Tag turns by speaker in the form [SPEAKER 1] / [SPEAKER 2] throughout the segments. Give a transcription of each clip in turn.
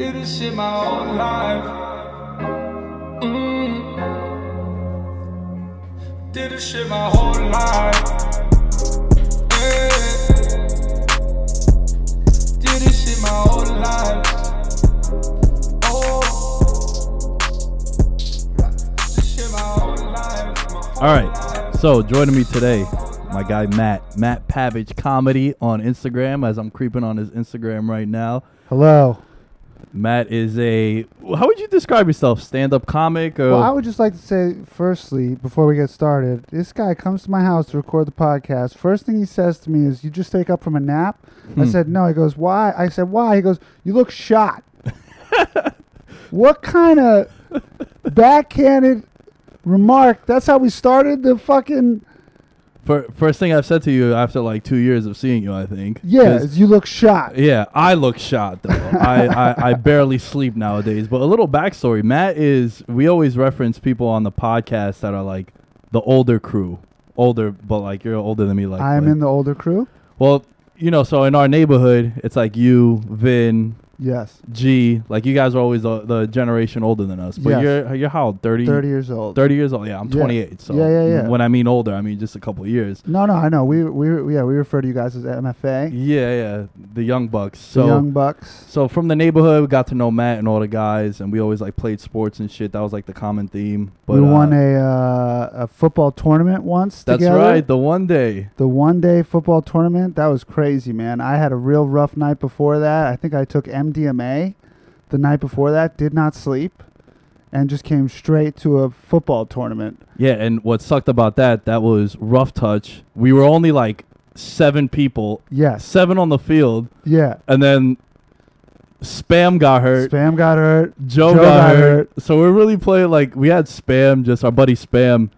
[SPEAKER 1] Did this shit my whole life. Mm. Did this shit my whole life. Yeah. Did this shit my whole life. Oh. Shit my whole life. my whole
[SPEAKER 2] All right.
[SPEAKER 1] life.
[SPEAKER 2] So joining me today, my guy Matt, Matt Pavage Comedy on Instagram. As I'm creeping on his Instagram right now,
[SPEAKER 3] Hello.
[SPEAKER 2] Matt is a. How would you describe yourself? Stand-up comic or?
[SPEAKER 3] Well, I would just like to say, firstly, before we get started, this guy comes to my house to record the podcast. First thing he says to me is, "You just take up from a nap." I
[SPEAKER 2] Hmm.
[SPEAKER 3] said, "No." He goes, "Why?" I said, "Why?" He goes, "You look shot." what kind of backhanded remark? That's how we started the fucking.
[SPEAKER 2] Fir- first thing I've said to you after like two years of seeing you, I think.
[SPEAKER 3] Yeah, you look shot.
[SPEAKER 2] Yeah, I look shot though. I, I, I barely sleep nowadays. But a little backstory: Matt is. We always reference people on the podcast that are like the older crew, older, but like you're older than me. Like
[SPEAKER 3] I am
[SPEAKER 2] like-
[SPEAKER 3] in the older crew.
[SPEAKER 2] Well, you know, so in our neighborhood, it's like you, Vin,
[SPEAKER 3] Yes,
[SPEAKER 2] G. Like you guys are always the, the generation older than us. But
[SPEAKER 3] Yes.
[SPEAKER 2] you're you're how old? 30,
[SPEAKER 3] thirty years old.
[SPEAKER 2] 30 years old. Yeah, I'm
[SPEAKER 3] Yeah.
[SPEAKER 2] 28. So
[SPEAKER 3] Yeah, yeah, yeah.
[SPEAKER 2] When I mean older, I mean just a couple years.
[SPEAKER 3] No, no, I know. We we yeah we refer to you guys as MFA,
[SPEAKER 2] Yeah, yeah. The young bucks.
[SPEAKER 3] the
[SPEAKER 2] So
[SPEAKER 3] young bucks.
[SPEAKER 2] So from the neighborhood, we got to know Matt and all the guys, and we always like played sports and shit. That was like the common theme. But
[SPEAKER 3] we won
[SPEAKER 2] uh,
[SPEAKER 3] a uh, a football tournament once.
[SPEAKER 2] That's
[SPEAKER 3] together.
[SPEAKER 2] right. The one day.
[SPEAKER 3] The one day football tournament that was crazy, man. I had a real rough night before that. I think I took MDMA the night before that. Did not sleep, and just came straight to a football tournament.
[SPEAKER 2] Yeah, and what sucked about that? That was rough touch. We were only like seven people,
[SPEAKER 3] Yes.
[SPEAKER 2] seven on the field,
[SPEAKER 3] Yeah.
[SPEAKER 2] and then Spam got hurt.
[SPEAKER 3] Spam got hurt.
[SPEAKER 2] Joe, got, hurt. So we're really playing like we had Spam, just our buddy Spam.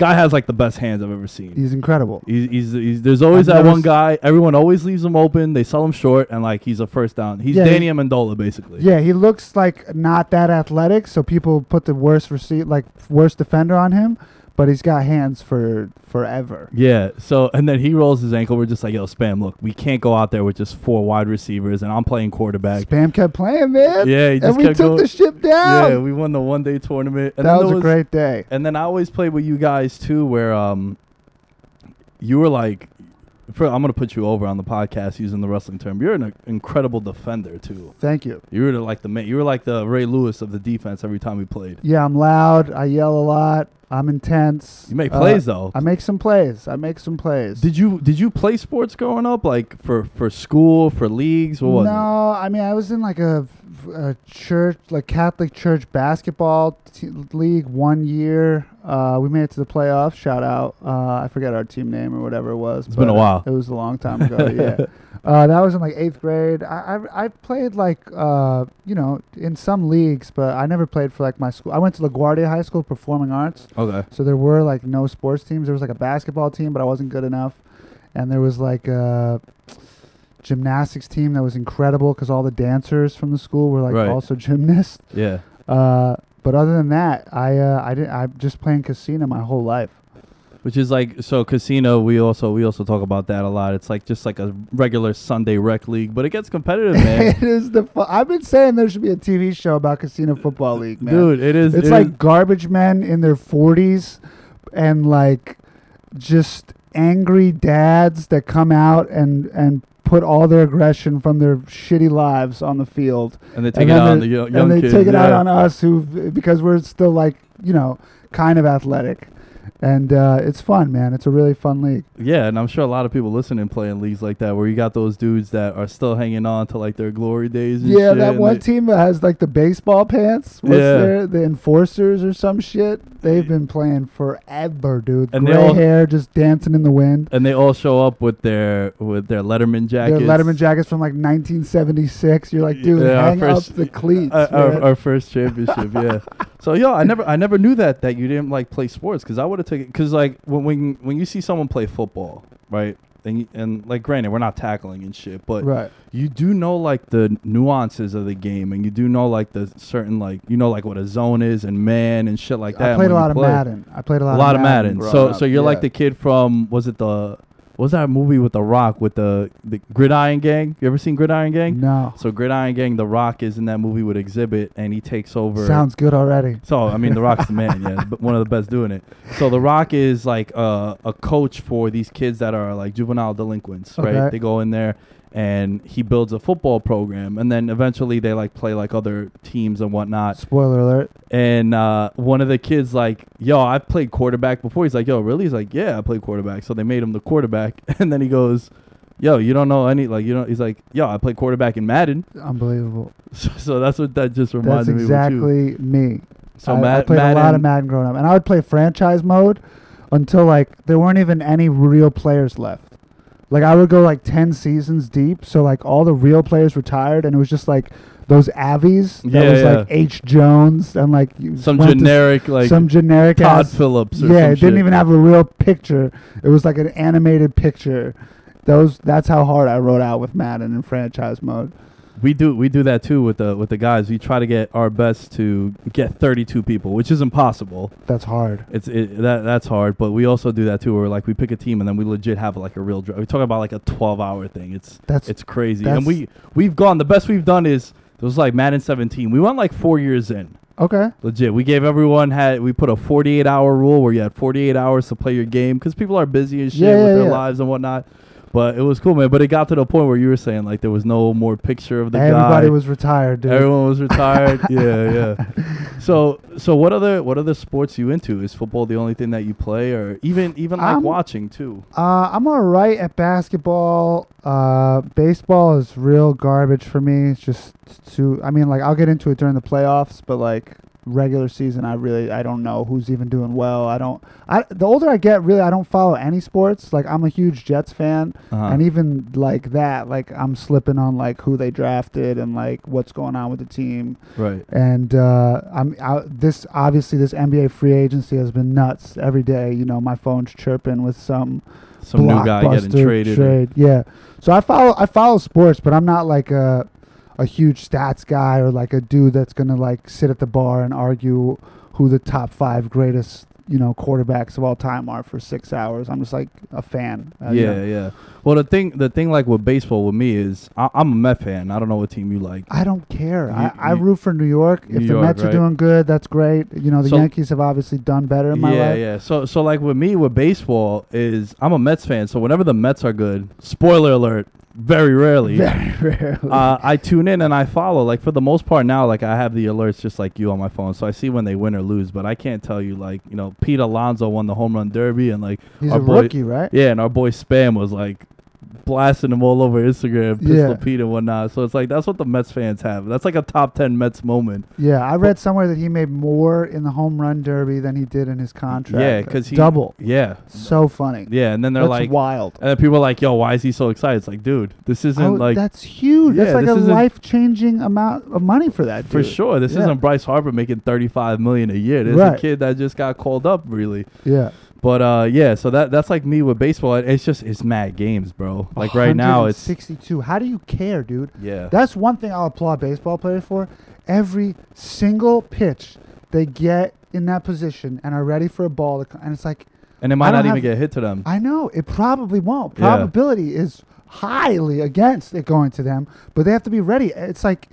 [SPEAKER 2] Guy has like the best hands I've ever seen.
[SPEAKER 3] He's incredible.
[SPEAKER 2] He's, he's, he's there's always
[SPEAKER 3] I've
[SPEAKER 2] that one guy. Everyone always leaves him open. They sell him short, and like he's a first down. He's
[SPEAKER 3] Yeah, he-
[SPEAKER 2] Danny Amendola basically.
[SPEAKER 3] Yeah, he looks like not that athletic, so people put the worst receipt like worst defender on him, but he's got hands for forever.
[SPEAKER 2] Yeah. So and then he rolls his ankle. We're just like, yo, Spam, look, we can't go out there with just four wide receivers, and I'm playing quarterback.
[SPEAKER 3] Spam kept playing, man.
[SPEAKER 2] Yeah, he just
[SPEAKER 3] and we took
[SPEAKER 2] going.
[SPEAKER 3] the ship down.
[SPEAKER 2] Yeah, we won the one day tournament. And
[SPEAKER 3] that was a great day.
[SPEAKER 2] And then I always played with you guys too, where um, you were like, I'm gonna put you over on the podcast using the wrestling term. You're an incredible defender too.
[SPEAKER 3] Thank you.
[SPEAKER 2] You were like the ma- you were like the Ray Lewis of the defense every time we played.
[SPEAKER 3] Yeah, I'm loud. I yell a lot. I'm intense.
[SPEAKER 2] You make
[SPEAKER 3] Uh,
[SPEAKER 2] plays though.
[SPEAKER 3] I make some plays. I make some plays.
[SPEAKER 2] Did you did you play sports growing up, like for for school, for leagues, or what?
[SPEAKER 3] no, I mean I was in like a a church, like Catholic church basketball t- league one year. Uh, we made it to the playoffs. Shout out. Uh, I forget our team name or whatever it was.
[SPEAKER 2] It's been a while.
[SPEAKER 3] It was a long time ago. yeah. Uh, that was in like eighth grade. I I, I played like uh, you know in some leagues, but I never played for like my school. I went to LaGuardia High School Performing Arts,
[SPEAKER 2] Okay.
[SPEAKER 3] so there were like no sports teams. There was like a basketball team, but I wasn't good enough, and there was like a gymnastics team that was incredible because all the dancers from the school were like
[SPEAKER 2] Right.
[SPEAKER 3] also gymnasts.
[SPEAKER 2] Yeah.
[SPEAKER 3] Uh, but other than that, I uh, I didn't. I'm just playing casino my whole life.
[SPEAKER 2] Which is like so casino. We also we also talk about that a lot. It's like just like a regular Sunday rec league, but it gets competitive, man.
[SPEAKER 3] it is the fu- I've been saying there should be a TV show about casino football league, man.
[SPEAKER 2] Dude, it is.
[SPEAKER 3] it's
[SPEAKER 2] it
[SPEAKER 3] like
[SPEAKER 2] is-
[SPEAKER 3] garbage men in their 40s and like just angry dads that come out and and put all their aggression from their shitty lives on the field
[SPEAKER 2] and they take
[SPEAKER 3] and
[SPEAKER 2] it out on the yo- young
[SPEAKER 3] and they
[SPEAKER 2] kids.
[SPEAKER 3] take it out on us who because we're still like you know kind of athletic and uh, it's fun man it's a really fun league
[SPEAKER 2] Yeah, and I'm sure a lot of people listening play in leagues like that where you got those dudes that are still hanging on to like their glory days. And
[SPEAKER 3] yeah that one
[SPEAKER 2] they-
[SPEAKER 3] team that has like the baseball pants what's
[SPEAKER 2] Yeah.
[SPEAKER 3] their the enforcers or some shit they've been playing forever dude
[SPEAKER 2] And
[SPEAKER 3] gray
[SPEAKER 2] all-
[SPEAKER 3] hair just dancing in the wind
[SPEAKER 2] and they all show up with their with their Letterman jackets.
[SPEAKER 3] Their Letterman jackets from like 1976. You're like, dude,
[SPEAKER 2] Yeah,
[SPEAKER 3] hang
[SPEAKER 2] first-
[SPEAKER 3] up the cleats.
[SPEAKER 2] Uh, our, our first championship, yeah. So yo, I never I never knew that that you didn't like play sports because I would have taken because like when when when you see someone play football, right? And, you, and like granted we're not tackling and shit, but
[SPEAKER 3] right.
[SPEAKER 2] you do know like the nuances of the game and you do know like the certain like you know like what a zone is and man and shit like that.
[SPEAKER 3] I played a lot of
[SPEAKER 2] play.
[SPEAKER 3] Madden. I played a lot,
[SPEAKER 2] a lot of Madden.
[SPEAKER 3] growing
[SPEAKER 2] So
[SPEAKER 3] up,
[SPEAKER 2] so you're like the kid from was it the what was that movie with the Rock with the the Gridiron Gang? You ever seen Gridiron Gang?
[SPEAKER 3] No.
[SPEAKER 2] So Gridiron Gang, The Rock is in that movie with Xzibit, and he takes over.
[SPEAKER 3] Sounds good already.
[SPEAKER 2] So I mean, The Rock's the man, yeah, one of the best doing it. So The Rock is like uh, a coach for these kids that are like juvenile delinquents, right? They go in there, and he builds a football program, and then eventually they like play like other teams and whatnot.
[SPEAKER 3] Spoiler alert.
[SPEAKER 2] And uh, one of the kids like, "Yo, I've played quarterback before." He's like, "Yo, really?" He's like, "Yeah, I played quarterback." So they made him the quarterback, and then he goes. Yo, you don't know any like you know. He's like, yo, I played quarterback in Madden,
[SPEAKER 3] Unbelievable.
[SPEAKER 2] so, so that's what that just
[SPEAKER 3] That's
[SPEAKER 2] reminded me.
[SPEAKER 3] exactly me.
[SPEAKER 2] So
[SPEAKER 3] I, I played
[SPEAKER 2] Madden,
[SPEAKER 3] a lot of Madden growing up, and I would play franchise mode until like there weren't even any real players left. Like I would go like ten seasons deep, so like all the real players retired, and it was just like those Avies that
[SPEAKER 2] Yeah,
[SPEAKER 3] was
[SPEAKER 2] yeah.
[SPEAKER 3] like H Jones and like
[SPEAKER 2] some
[SPEAKER 3] went to s-
[SPEAKER 2] generic like
[SPEAKER 3] some generic
[SPEAKER 2] Todd
[SPEAKER 3] ass-
[SPEAKER 2] Phillips. Or
[SPEAKER 3] yeah, it didn't even have a real picture. It was like an animated picture. Those that's how hard I wrote out with Madden in franchise mode.
[SPEAKER 2] We do we do that too with the with the guys. We try to get our best to get 32 people, which is impossible.
[SPEAKER 3] That's hard.
[SPEAKER 2] It's it, that that's hard, but we also do that too. Where like we pick a team and then we legit have like a real. Dra- we talk about like a 12 hour thing. It's
[SPEAKER 3] That's
[SPEAKER 2] it's crazy,
[SPEAKER 3] that's-
[SPEAKER 2] and we we've gone. The best we've done is it was like Madden 17. We went like four years in.
[SPEAKER 3] okay.
[SPEAKER 2] Legit, we gave everyone had we put a 48 hour rule where you had 48 hours to play your game because people are busy and shit
[SPEAKER 3] Yeah,
[SPEAKER 2] with
[SPEAKER 3] yeah,
[SPEAKER 2] their
[SPEAKER 3] yeah.
[SPEAKER 2] lives and whatnot. But it was cool, man. But it got to the point where you were saying like there was no more picture of the
[SPEAKER 3] Everybody
[SPEAKER 2] guy.
[SPEAKER 3] Everybody was retired, dude.
[SPEAKER 2] Everyone was retired. yeah, yeah. So, so what other what other sports you into? Is football the only thing that you play, or even even like
[SPEAKER 3] I'm-
[SPEAKER 2] watching too?
[SPEAKER 3] Uh, I'm all right at basketball. Uh, baseball is real garbage for me. It's just too. I mean, like I'll get into it during the playoffs, but like regular season, I really I don't know who's even doing well. I don't. I the older I get, really, I don't follow any sports. Like I'm a huge Jets fan,
[SPEAKER 2] Uh-huh.
[SPEAKER 3] and even like that, like I'm slipping on like who they drafted and like what's going on with the team.
[SPEAKER 2] right.
[SPEAKER 3] And uh, I'm out. This obviously this NBA free agency has been nuts every day. You know, my phone's chirping with some
[SPEAKER 2] Some new guy getting traded.
[SPEAKER 3] Trade. Yeah. So I follow I follow sports, but I'm not like a a huge stats guy or like a dude that's gonna like sit at the bar and argue who the top five greatest you know quarterbacks of all time are for six hours. I'm just like a fan. Uh, you
[SPEAKER 2] yeah,
[SPEAKER 3] know.
[SPEAKER 2] yeah. Well, the thing the thing like with baseball with me is I, I'm a Met fan. I don't know what team you like.
[SPEAKER 3] I don't care.
[SPEAKER 2] You-
[SPEAKER 3] I, I root for New York.
[SPEAKER 2] New
[SPEAKER 3] if the
[SPEAKER 2] York,
[SPEAKER 3] Mets are doing good, that's great. You know, the
[SPEAKER 2] So-
[SPEAKER 3] Yankees have obviously done better in my
[SPEAKER 2] yeah,
[SPEAKER 3] life.
[SPEAKER 2] Yeah, yeah. So, so like with me with baseball is I'm a Mets fan. So whenever the Mets are good, spoiler alert, very rarely.
[SPEAKER 3] Very rarely.
[SPEAKER 2] uh, I tune in and I follow. Like for the most part now, like I have the alerts just like you on my phone, so I see when they win or lose. But I can't tell you like you know Pete Alonso won the home run derby and like
[SPEAKER 3] He's
[SPEAKER 2] our
[SPEAKER 3] a
[SPEAKER 2] boy,
[SPEAKER 3] rookie, right?
[SPEAKER 2] yeah, and our boy Spam was like blasting him all over Instagram, Pistol
[SPEAKER 3] Yeah.
[SPEAKER 2] Pete and whatnot. So it's like that's what the Mets fans have. That's like a top ten Mets moment.
[SPEAKER 3] Yeah, I read somewhere that he made more in the home run derby than he did in his contract.
[SPEAKER 2] Yeah, because he
[SPEAKER 3] double.
[SPEAKER 2] Yeah,
[SPEAKER 3] So funny.
[SPEAKER 2] yeah, and then they're
[SPEAKER 3] That's
[SPEAKER 2] like,
[SPEAKER 3] wild.
[SPEAKER 2] and then people are like, "Yo, why is he so excited?" It's like, dude, this isn't
[SPEAKER 3] Oh,
[SPEAKER 2] like
[SPEAKER 3] that's huge.
[SPEAKER 2] Yeah,
[SPEAKER 3] that's like a life changing amount of money for that.
[SPEAKER 2] for sure. This
[SPEAKER 3] Yeah.
[SPEAKER 2] isn't Bryce Harper making thirty five million a year. This is a kid that just got called up, really.
[SPEAKER 3] Yeah.
[SPEAKER 2] But uh, yeah, so that that's like me with baseball. It's just it's mad games, bro. Like right now, it's
[SPEAKER 3] 62. How do you care, dude?
[SPEAKER 2] yeah.
[SPEAKER 3] That's one thing I'll applaud baseball players for. Every single pitch they get in that position and are ready for a ball to and it's like
[SPEAKER 2] and it might not even get hit to them.
[SPEAKER 3] I know it probably won't.
[SPEAKER 2] Yeah.
[SPEAKER 3] Probability is highly against it going to them, but they have to be ready. It's like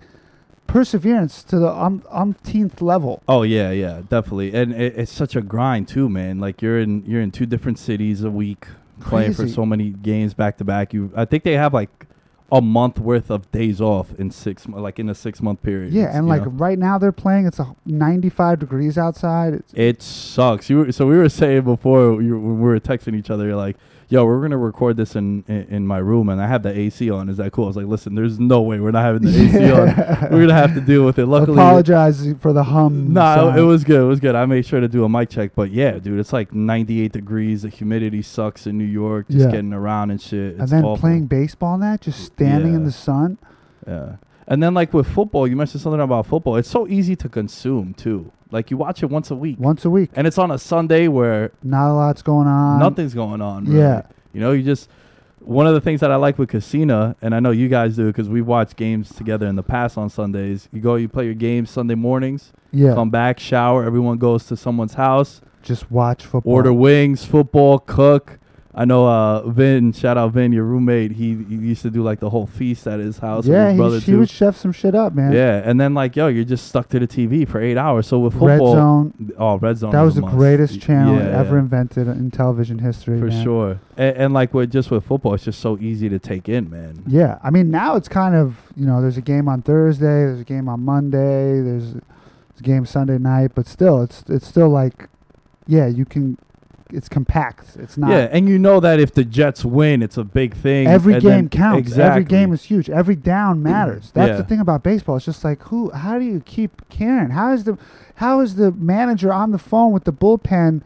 [SPEAKER 3] perseverance to the um, umpteenth level.
[SPEAKER 2] Oh yeah, yeah, definitely. And it, it's such a grind too, man. Like you're in you're in two different cities a week, playing for so many games back to back. You, I think they have like a month worth of days off in six, like in a six month period.
[SPEAKER 3] Yeah, and like
[SPEAKER 2] know?
[SPEAKER 3] right now they're playing. It's a 95 degrees outside. It's,
[SPEAKER 2] It sucks. You were, so we were saying before you, when we were texting each other, you're like, "Yo, we're gonna record this in, in in my room, and I have the AC on. Is that cool?" I was like, "Listen, there's no way we're not having the AC on. We're gonna have to deal with it." Luckily,
[SPEAKER 3] apologize for the hum.
[SPEAKER 2] Nah, it, it was good. It was good. I made sure to do a mic check, but yeah, dude, it's like 98 degrees. The humidity sucks in New York. Just
[SPEAKER 3] Yeah.
[SPEAKER 2] getting around and shit. It's
[SPEAKER 3] and then
[SPEAKER 2] awful.
[SPEAKER 3] playing baseball and that, just standing in the sun.
[SPEAKER 2] Yeah. And then like with football, you mentioned something about football. It's so easy to consume too. Like you watch it once a week,
[SPEAKER 3] once a week.
[SPEAKER 2] and it's on a Sunday where
[SPEAKER 3] Not a lot's going on.
[SPEAKER 2] nothing's going on. Really.
[SPEAKER 3] Yeah.
[SPEAKER 2] You know, you just one of the things that I like with Casino, and I know you guys do because we watch games together in the past on Sundays. You go, you play your games Sunday mornings,
[SPEAKER 3] Yeah,
[SPEAKER 2] come back, shower. Everyone goes to someone's house,
[SPEAKER 3] just watch football.
[SPEAKER 2] order wings, football, cook. I know uh, Vin. Shout out Vin, your roommate. He, he used to do like the whole feast at his house.
[SPEAKER 3] Yeah,
[SPEAKER 2] with his brother
[SPEAKER 3] he, he would chef some shit up, man.
[SPEAKER 2] Yeah, and then like yo, you're just stuck to the TV for eight hours. So with
[SPEAKER 3] Red
[SPEAKER 2] football,
[SPEAKER 3] Zone.
[SPEAKER 2] oh, red zone.
[SPEAKER 3] That was the
[SPEAKER 2] must.
[SPEAKER 3] greatest channel
[SPEAKER 2] Yeah,
[SPEAKER 3] ever
[SPEAKER 2] yeah.
[SPEAKER 3] invented in television history.
[SPEAKER 2] for
[SPEAKER 3] man.
[SPEAKER 2] sure. And, and like with just with football, it's just so easy to take in, man.
[SPEAKER 3] Yeah, I mean now it's kind of you know there's a game on Thursday, there's a game on Monday, there's, there's a game Sunday night, but still it's it's still like, yeah, you can, it's compact. It's not.
[SPEAKER 2] Yeah, and you know that if the Jets win, it's a big thing.
[SPEAKER 3] Every game counts.
[SPEAKER 2] Exactly.
[SPEAKER 3] Every game is huge. Every down matters. That's
[SPEAKER 2] Yeah.
[SPEAKER 3] the thing about baseball. It's just like who? How do you keep caring? How is the how is the manager on the phone with the bullpen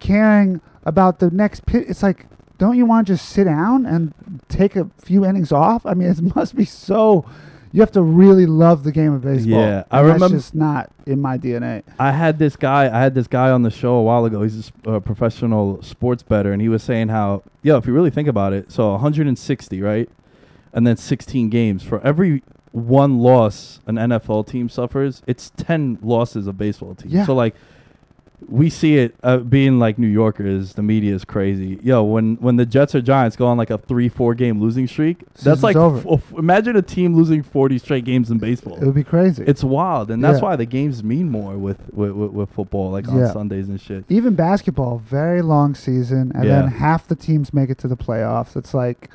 [SPEAKER 3] caring about the next pit? It's like, don't you want to just sit down and take a few innings off? I mean, it must be so. You have to really love the game of baseball.
[SPEAKER 2] Yeah, I
[SPEAKER 3] and
[SPEAKER 2] remember-
[SPEAKER 3] That's just not in my DNA.
[SPEAKER 2] I had this guy. I had this guy on the show a while ago. He's a professional sports bettor, and he was saying how, yo, if you really think about it, so 160, right, and then 16 games for every one loss an NFL team suffers, it's 10 losses a baseball team.
[SPEAKER 3] Yeah.
[SPEAKER 2] So like, we see it uh, being like New Yorkers. The media is crazy. Yo, when when the Jets or Giants go on like a three four game losing streak,
[SPEAKER 3] Season's
[SPEAKER 2] that's like
[SPEAKER 3] over.
[SPEAKER 2] f- imagine a team losing 40 straight games in baseball.
[SPEAKER 3] It would be crazy.
[SPEAKER 2] It's wild, and that's
[SPEAKER 3] Yeah.
[SPEAKER 2] why the games mean more with with, with, with football, like on
[SPEAKER 3] Yeah.
[SPEAKER 2] Sundays and shit.
[SPEAKER 3] even basketball, very long season, and
[SPEAKER 2] Yeah.
[SPEAKER 3] then half the teams make it to the playoffs. It's like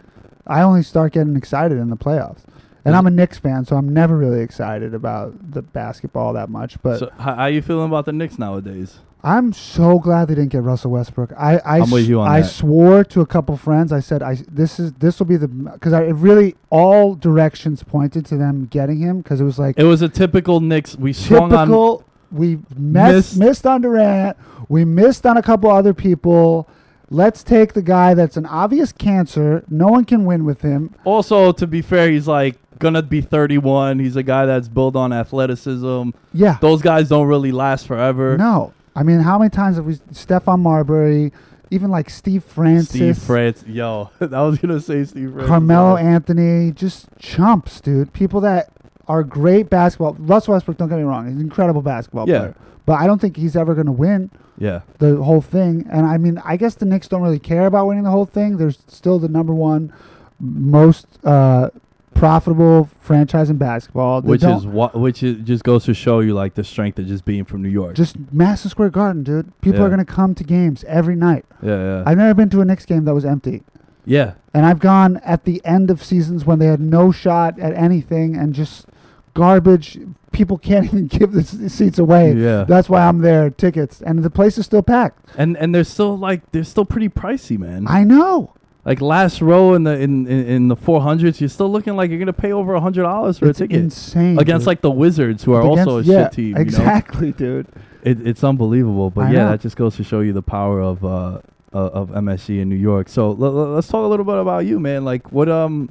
[SPEAKER 3] I only start getting excited in the playoffs. And I'm a Knicks fan, so I'm never really excited about the basketball that much. But
[SPEAKER 2] so, how, how you feeling about the Knicks nowadays?
[SPEAKER 3] I'm so glad they didn't get Russell Westbrook. I I,
[SPEAKER 2] I'm with
[SPEAKER 3] s-
[SPEAKER 2] you on
[SPEAKER 3] I
[SPEAKER 2] that.
[SPEAKER 3] swore to a couple friends. I said I this is this will be the because I it really all directions pointed to them getting him because it was like
[SPEAKER 2] It was a typical Knicks. We swung on.
[SPEAKER 3] typical. We missed,
[SPEAKER 2] Missed.
[SPEAKER 3] missed on Durant. We missed on a couple other people. Let's take the guy that's an obvious cancer. No one can win with him.
[SPEAKER 2] Also, to be fair, he's like gonna be 31. He's a guy that's built on athleticism.
[SPEAKER 3] Yeah.
[SPEAKER 2] Those guys don't really last forever.
[SPEAKER 3] No. I mean, how many times have we Stephon Marbury, even like Steve Francis,
[SPEAKER 2] Steve France, yo, I was gonna say Steve Francis.
[SPEAKER 3] Carmelo Anthony, just chumps, dude. People that are great basketball. Russell Westbrook, don't get me wrong, he's an incredible basketball
[SPEAKER 2] Yeah.
[SPEAKER 3] player. But I don't think he's ever to win
[SPEAKER 2] Yeah,
[SPEAKER 3] the whole thing. And I mean, I guess the Knicks don't really care about winning the whole thing. They're still the number one most uh, profitable franchise in basketball. They
[SPEAKER 2] which is what which is just goes to show you like the strength of just being from New York.
[SPEAKER 3] just Madison Square Garden, dude. People
[SPEAKER 2] Yeah.
[SPEAKER 3] are going to come to games every night.
[SPEAKER 2] yeah, yeah,
[SPEAKER 3] I've never been to a Knicks game that was empty.
[SPEAKER 2] yeah.
[SPEAKER 3] And I've gone at the end of seasons when they had no shot at anything and just garbage. People can't even give the s- seats away.
[SPEAKER 2] Yeah.
[SPEAKER 3] That's why I'm there, tickets. And the place is still packed.
[SPEAKER 2] And and they're still like they're still pretty pricey, man.
[SPEAKER 3] I know.
[SPEAKER 2] Like last row in the in in, in the 400s, you're still looking like you're gonna pay over a hundred dollars for
[SPEAKER 3] it's
[SPEAKER 2] a ticket
[SPEAKER 3] insane
[SPEAKER 2] against
[SPEAKER 3] dude.
[SPEAKER 2] like the Wizards, who are also a
[SPEAKER 3] Against- yeah,
[SPEAKER 2] shit team. You know?
[SPEAKER 3] Exactly, dude.
[SPEAKER 2] It, it's unbelievable, but
[SPEAKER 3] I
[SPEAKER 2] yeah,
[SPEAKER 3] know.
[SPEAKER 2] that just goes to show you the power of uh uh, of MSG in New York. So l- l- let's talk a little bit about you, man. Like, what um,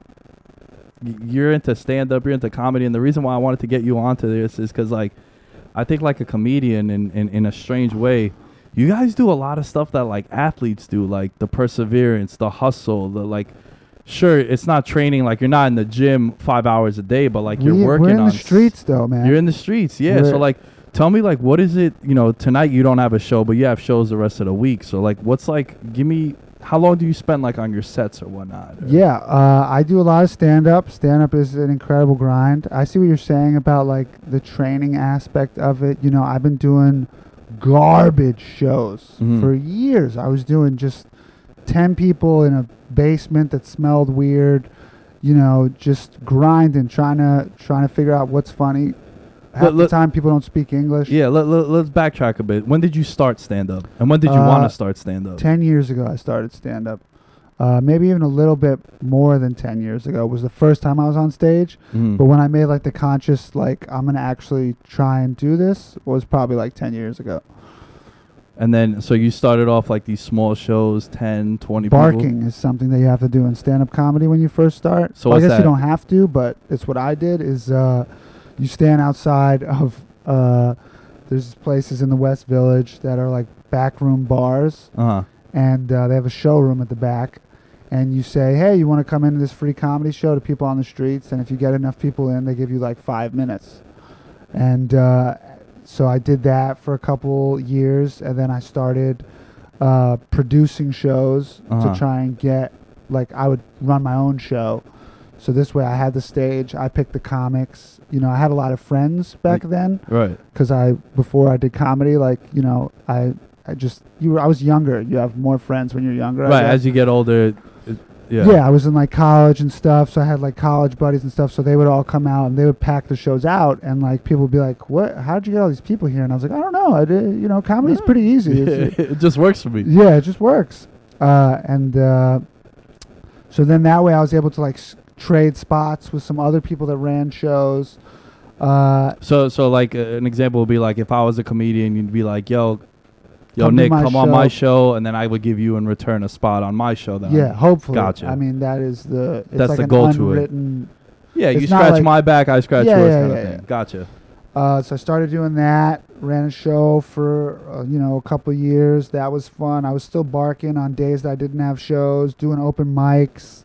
[SPEAKER 2] you're into stand up, you're into comedy, and the reason why I wanted to get you onto this is because like, I think like a comedian in, in in a strange way. You guys do a lot of stuff that like athletes do, like the perseverance, the hustle, the like. Sure, it's not training like you're not in the gym five hours a day, but like you're
[SPEAKER 3] we,
[SPEAKER 2] working
[SPEAKER 3] we're in
[SPEAKER 2] on
[SPEAKER 3] the streets though, man.
[SPEAKER 2] you're in the streets, yeah. so
[SPEAKER 3] We're-
[SPEAKER 2] like, tell me like, what is it? You know, tonight you don't have a show, but you have shows the rest of the week. So like, what's like? Give me how long do you spend like on your sets or whatnot? or-
[SPEAKER 3] Yeah, uh, I do a lot of stand up. Stand up is an incredible grind. I see what you're saying about like the training aspect of it. You know, I've been doing garbage shows
[SPEAKER 2] Mhm.
[SPEAKER 3] for years. I was doing just 10 people in a basement that smelled weird, you know, just grinding, trying to trying to figure out what's funny. Half
[SPEAKER 2] Let-
[SPEAKER 3] the
[SPEAKER 2] let-
[SPEAKER 3] time people don't speak English.
[SPEAKER 2] Yeah. Let, let, let's backtrack a bit. When did you start stand up, and when did you want
[SPEAKER 3] Uh,
[SPEAKER 2] to start stand up?
[SPEAKER 3] 10 years ago I started stand up. Uh, maybe even a little bit more than 10 years ago was the first time I was on stage.
[SPEAKER 2] Mhm.
[SPEAKER 3] But when I made like the conscious, like I'm gonna actually try and do this, was probably like ten years ago.
[SPEAKER 2] And then, so you started off like these small shows, 10, 20 people?
[SPEAKER 3] Barking is something that you have to do in stand-up comedy when you first start.
[SPEAKER 2] So
[SPEAKER 3] Well, I guess
[SPEAKER 2] that?
[SPEAKER 3] you don't have to, but it's what I did. Is uh, you stand outside of uh, there's places in the West Village that are like backroom bars,
[SPEAKER 2] Uh-huh.
[SPEAKER 3] and uh, they have a showroom at the back. And you say, hey, you want to come into this free comedy show to people on the streets? And if you get enough people in, they give you like five minutes. And uh, so I did that for a couple years, and then I started uh, producing shows
[SPEAKER 2] Uh-huh.
[SPEAKER 3] to try and get like I would run my own show. So this way, I had the stage. I picked the comics. You know, I had a lot of friends back
[SPEAKER 2] Like-
[SPEAKER 3] then
[SPEAKER 2] Right.
[SPEAKER 3] because I before I did comedy, like you know, I I just you were I was younger. You have more friends when you're younger.
[SPEAKER 2] Right. As you get older, yeah.
[SPEAKER 3] Yeah. I was in like college and stuff, so I had like college buddies and stuff. So they would all come out and they would pack the shows out, and like people would be like, "What? How did you get all these people here?" And I was like, "I don't know. I did, you know, comedy's pretty easy. It's-
[SPEAKER 2] it just works for me.
[SPEAKER 3] yeah, it just works." Uh, and uh, so then that way I was able to like s- trade spots with some other people that ran shows. Uh,
[SPEAKER 2] So, so like uh, an example would be like if I was a comedian, you'd be like, "Yo, yo, Nick, come on my
[SPEAKER 3] show."
[SPEAKER 2] show," and then I would give you in return a spot on my show. Then
[SPEAKER 3] yeah, hopefully.
[SPEAKER 2] Gotcha.
[SPEAKER 3] I mean, that is the it's
[SPEAKER 2] That's
[SPEAKER 3] like
[SPEAKER 2] the goal to it. yeah, you scratch
[SPEAKER 3] like-
[SPEAKER 2] my back, I scratch
[SPEAKER 3] Yeah,
[SPEAKER 2] yours,
[SPEAKER 3] yeah,
[SPEAKER 2] kind
[SPEAKER 3] yeah,
[SPEAKER 2] of thing.
[SPEAKER 3] yeah.
[SPEAKER 2] Gotcha.
[SPEAKER 3] Uh, so I started doing that. Ran a show for uh, you know a couple of years. That was fun. I was still barking on days that I didn't have shows. Doing open mics.